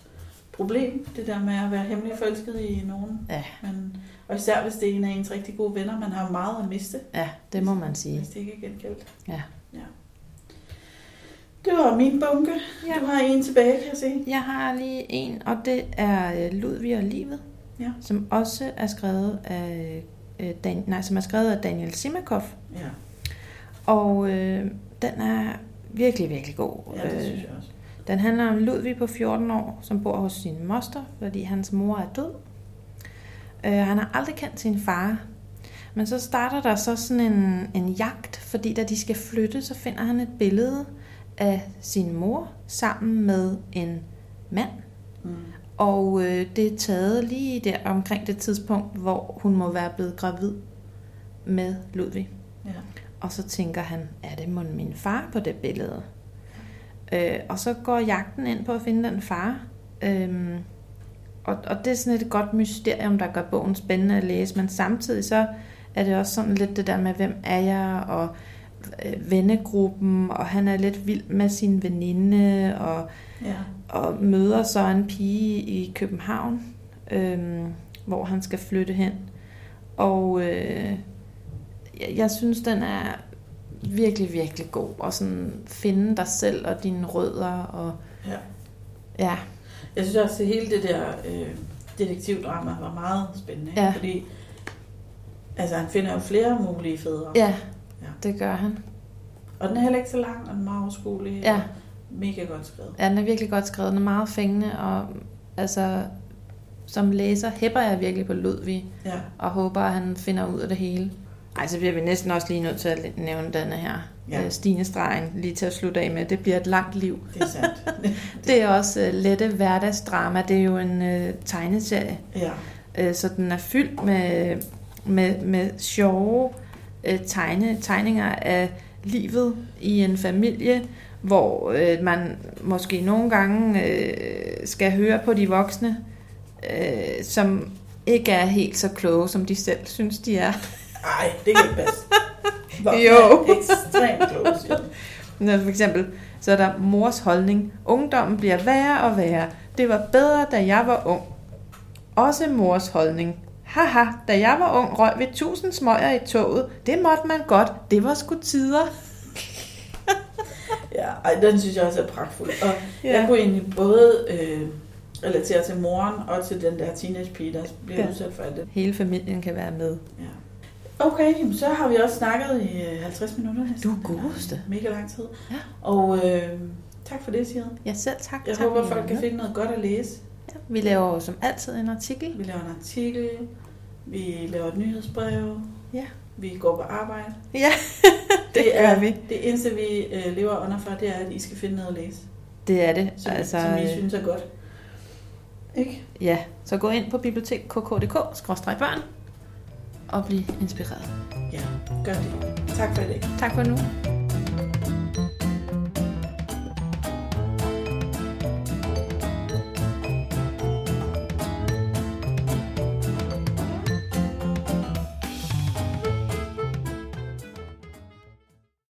[SPEAKER 1] problem, det der med at være hemmelig forelsket i nogen.
[SPEAKER 3] Ja.
[SPEAKER 1] Men, og især hvis det er en af ens rigtig gode venner, man har meget at miste.
[SPEAKER 3] Ja, det må man sige.
[SPEAKER 1] Hvis det ikke er gengældt.
[SPEAKER 3] Ja.
[SPEAKER 1] Det var min bunke.
[SPEAKER 3] Ja.
[SPEAKER 1] Du har en tilbage, kan jeg se.
[SPEAKER 3] Jeg har lige en, og det er øh, Ludvig og livet,
[SPEAKER 1] ja.
[SPEAKER 3] som også er skrevet af øh, Dan, nej, som er skrevet af Daniel Simakov.
[SPEAKER 1] Ja.
[SPEAKER 3] Og øh, den er virkelig, virkelig god.
[SPEAKER 1] Ja, det
[SPEAKER 3] Øh,
[SPEAKER 1] synes jeg også.
[SPEAKER 3] Den handler om Ludvig på 14 år, som bor hos sin moster, fordi hans mor er død. Øh, han har aldrig kendt sin far. Men så starter der så sådan en, en jagt, fordi da de skal flytte, så finder han et billede af sin mor sammen med en mand.
[SPEAKER 1] Mm.
[SPEAKER 3] Og øh, det er taget lige der omkring det tidspunkt, hvor hun må være blevet gravid med Ludvig.
[SPEAKER 1] Ja.
[SPEAKER 3] Og så tænker han, er det mon min far på det billede? Øh, og så går jagten ind på at finde den far. Øhm, og, og det er sådan et godt mysterium, der gør bogen spændende at læse, men samtidig så er det også sådan lidt det der med, hvem er jeg, og vennegruppen, og han er lidt vild med sin veninde, og,
[SPEAKER 1] Ja.
[SPEAKER 3] og møder så en pige i København, øhm, hvor han skal flytte hen. Og øh, jeg, jeg synes, den er virkelig, virkelig god. Og sådan finde dig selv og dine rødder. Og,
[SPEAKER 1] ja.
[SPEAKER 3] ja,
[SPEAKER 1] Jeg synes også, at hele det der øh, detektivdrama var meget spændende.
[SPEAKER 3] Ja.
[SPEAKER 1] Fordi altså, han finder jo flere mulige fædre.
[SPEAKER 3] ja,
[SPEAKER 1] Ja.
[SPEAKER 3] det gør han.
[SPEAKER 1] Og den er heller ikke så lang, og den er meget overskuelig.
[SPEAKER 3] Ja.
[SPEAKER 1] Mega godt skrevet.
[SPEAKER 3] Ja, den er virkelig godt skrevet. Den er meget fængende. Og altså, som læser hæpper jeg virkelig på Ludvig.
[SPEAKER 1] Ja.
[SPEAKER 3] Og håber, at han finder ud af det hele. Ej, så bliver vi næsten også lige nødt til at nævne denne her.
[SPEAKER 1] Ja.
[SPEAKER 3] Ja. Stine Stregen, lige til at slutte af med. Det bliver et langt liv.
[SPEAKER 1] Det er sandt.
[SPEAKER 3] Det er også uh, lette hverdagsdrama. Det er jo en uh, tegneserie.
[SPEAKER 1] ja.
[SPEAKER 3] Uh, så den er fyldt med, med, med sjove uh, tegne, tegninger af livet i en familie, hvor uh, man måske nogle gange uh, skal høre på de voksne, uh, som ikke er helt så kloge, som de selv synes, de er.
[SPEAKER 1] Ej, det kan ikke passe.
[SPEAKER 3] Jo.
[SPEAKER 1] Ekstremt kloge.
[SPEAKER 3] Når for eksempel, så er der mors holdning. Ungdommen bliver værre og værre. Det var bedre, da jeg var ung. Også mors holdning. Haha, da jeg var ung, røg vi tusind smøger i toget. Det måtte man godt. Det var sgu tider.
[SPEAKER 1] Ja, ej, den synes jeg også er pragtfuld. Og ja. Jeg kunne egentlig både øh, relatere til moren og til den der teenage-pige, der bliver ja. Udsat for alt det.
[SPEAKER 3] Hele familien kan være med.
[SPEAKER 1] Ja. Okay, så har vi også snakket i øh, 50 minutter næsten.
[SPEAKER 3] Du er godeste.
[SPEAKER 1] Mega lang tid.
[SPEAKER 3] Ja.
[SPEAKER 1] Og øh, tak for det, Sigrid.
[SPEAKER 3] Ja, selv tak.
[SPEAKER 1] Jeg
[SPEAKER 3] tak,
[SPEAKER 1] håber, folk kan finde noget godt at læse.
[SPEAKER 3] Vi laver som altid en artikel.
[SPEAKER 1] Vi laver en artikel, vi laver et nyhedsbrev,
[SPEAKER 3] Ja.
[SPEAKER 1] vi går på arbejde.
[SPEAKER 3] Ja, det
[SPEAKER 1] er,
[SPEAKER 3] gør vi.
[SPEAKER 1] Det eneste, vi øh, lever under for, det er, at I skal finde noget at læse,
[SPEAKER 3] Det er det.
[SPEAKER 1] som,
[SPEAKER 3] altså,
[SPEAKER 1] som I
[SPEAKER 3] øh,
[SPEAKER 1] synes er godt. Ikke?
[SPEAKER 3] Ja, så gå ind på bibliotek.kk.dk-børn og bliv inspireret.
[SPEAKER 1] Ja, gør det. Tak for i dag.
[SPEAKER 3] Tak for nu.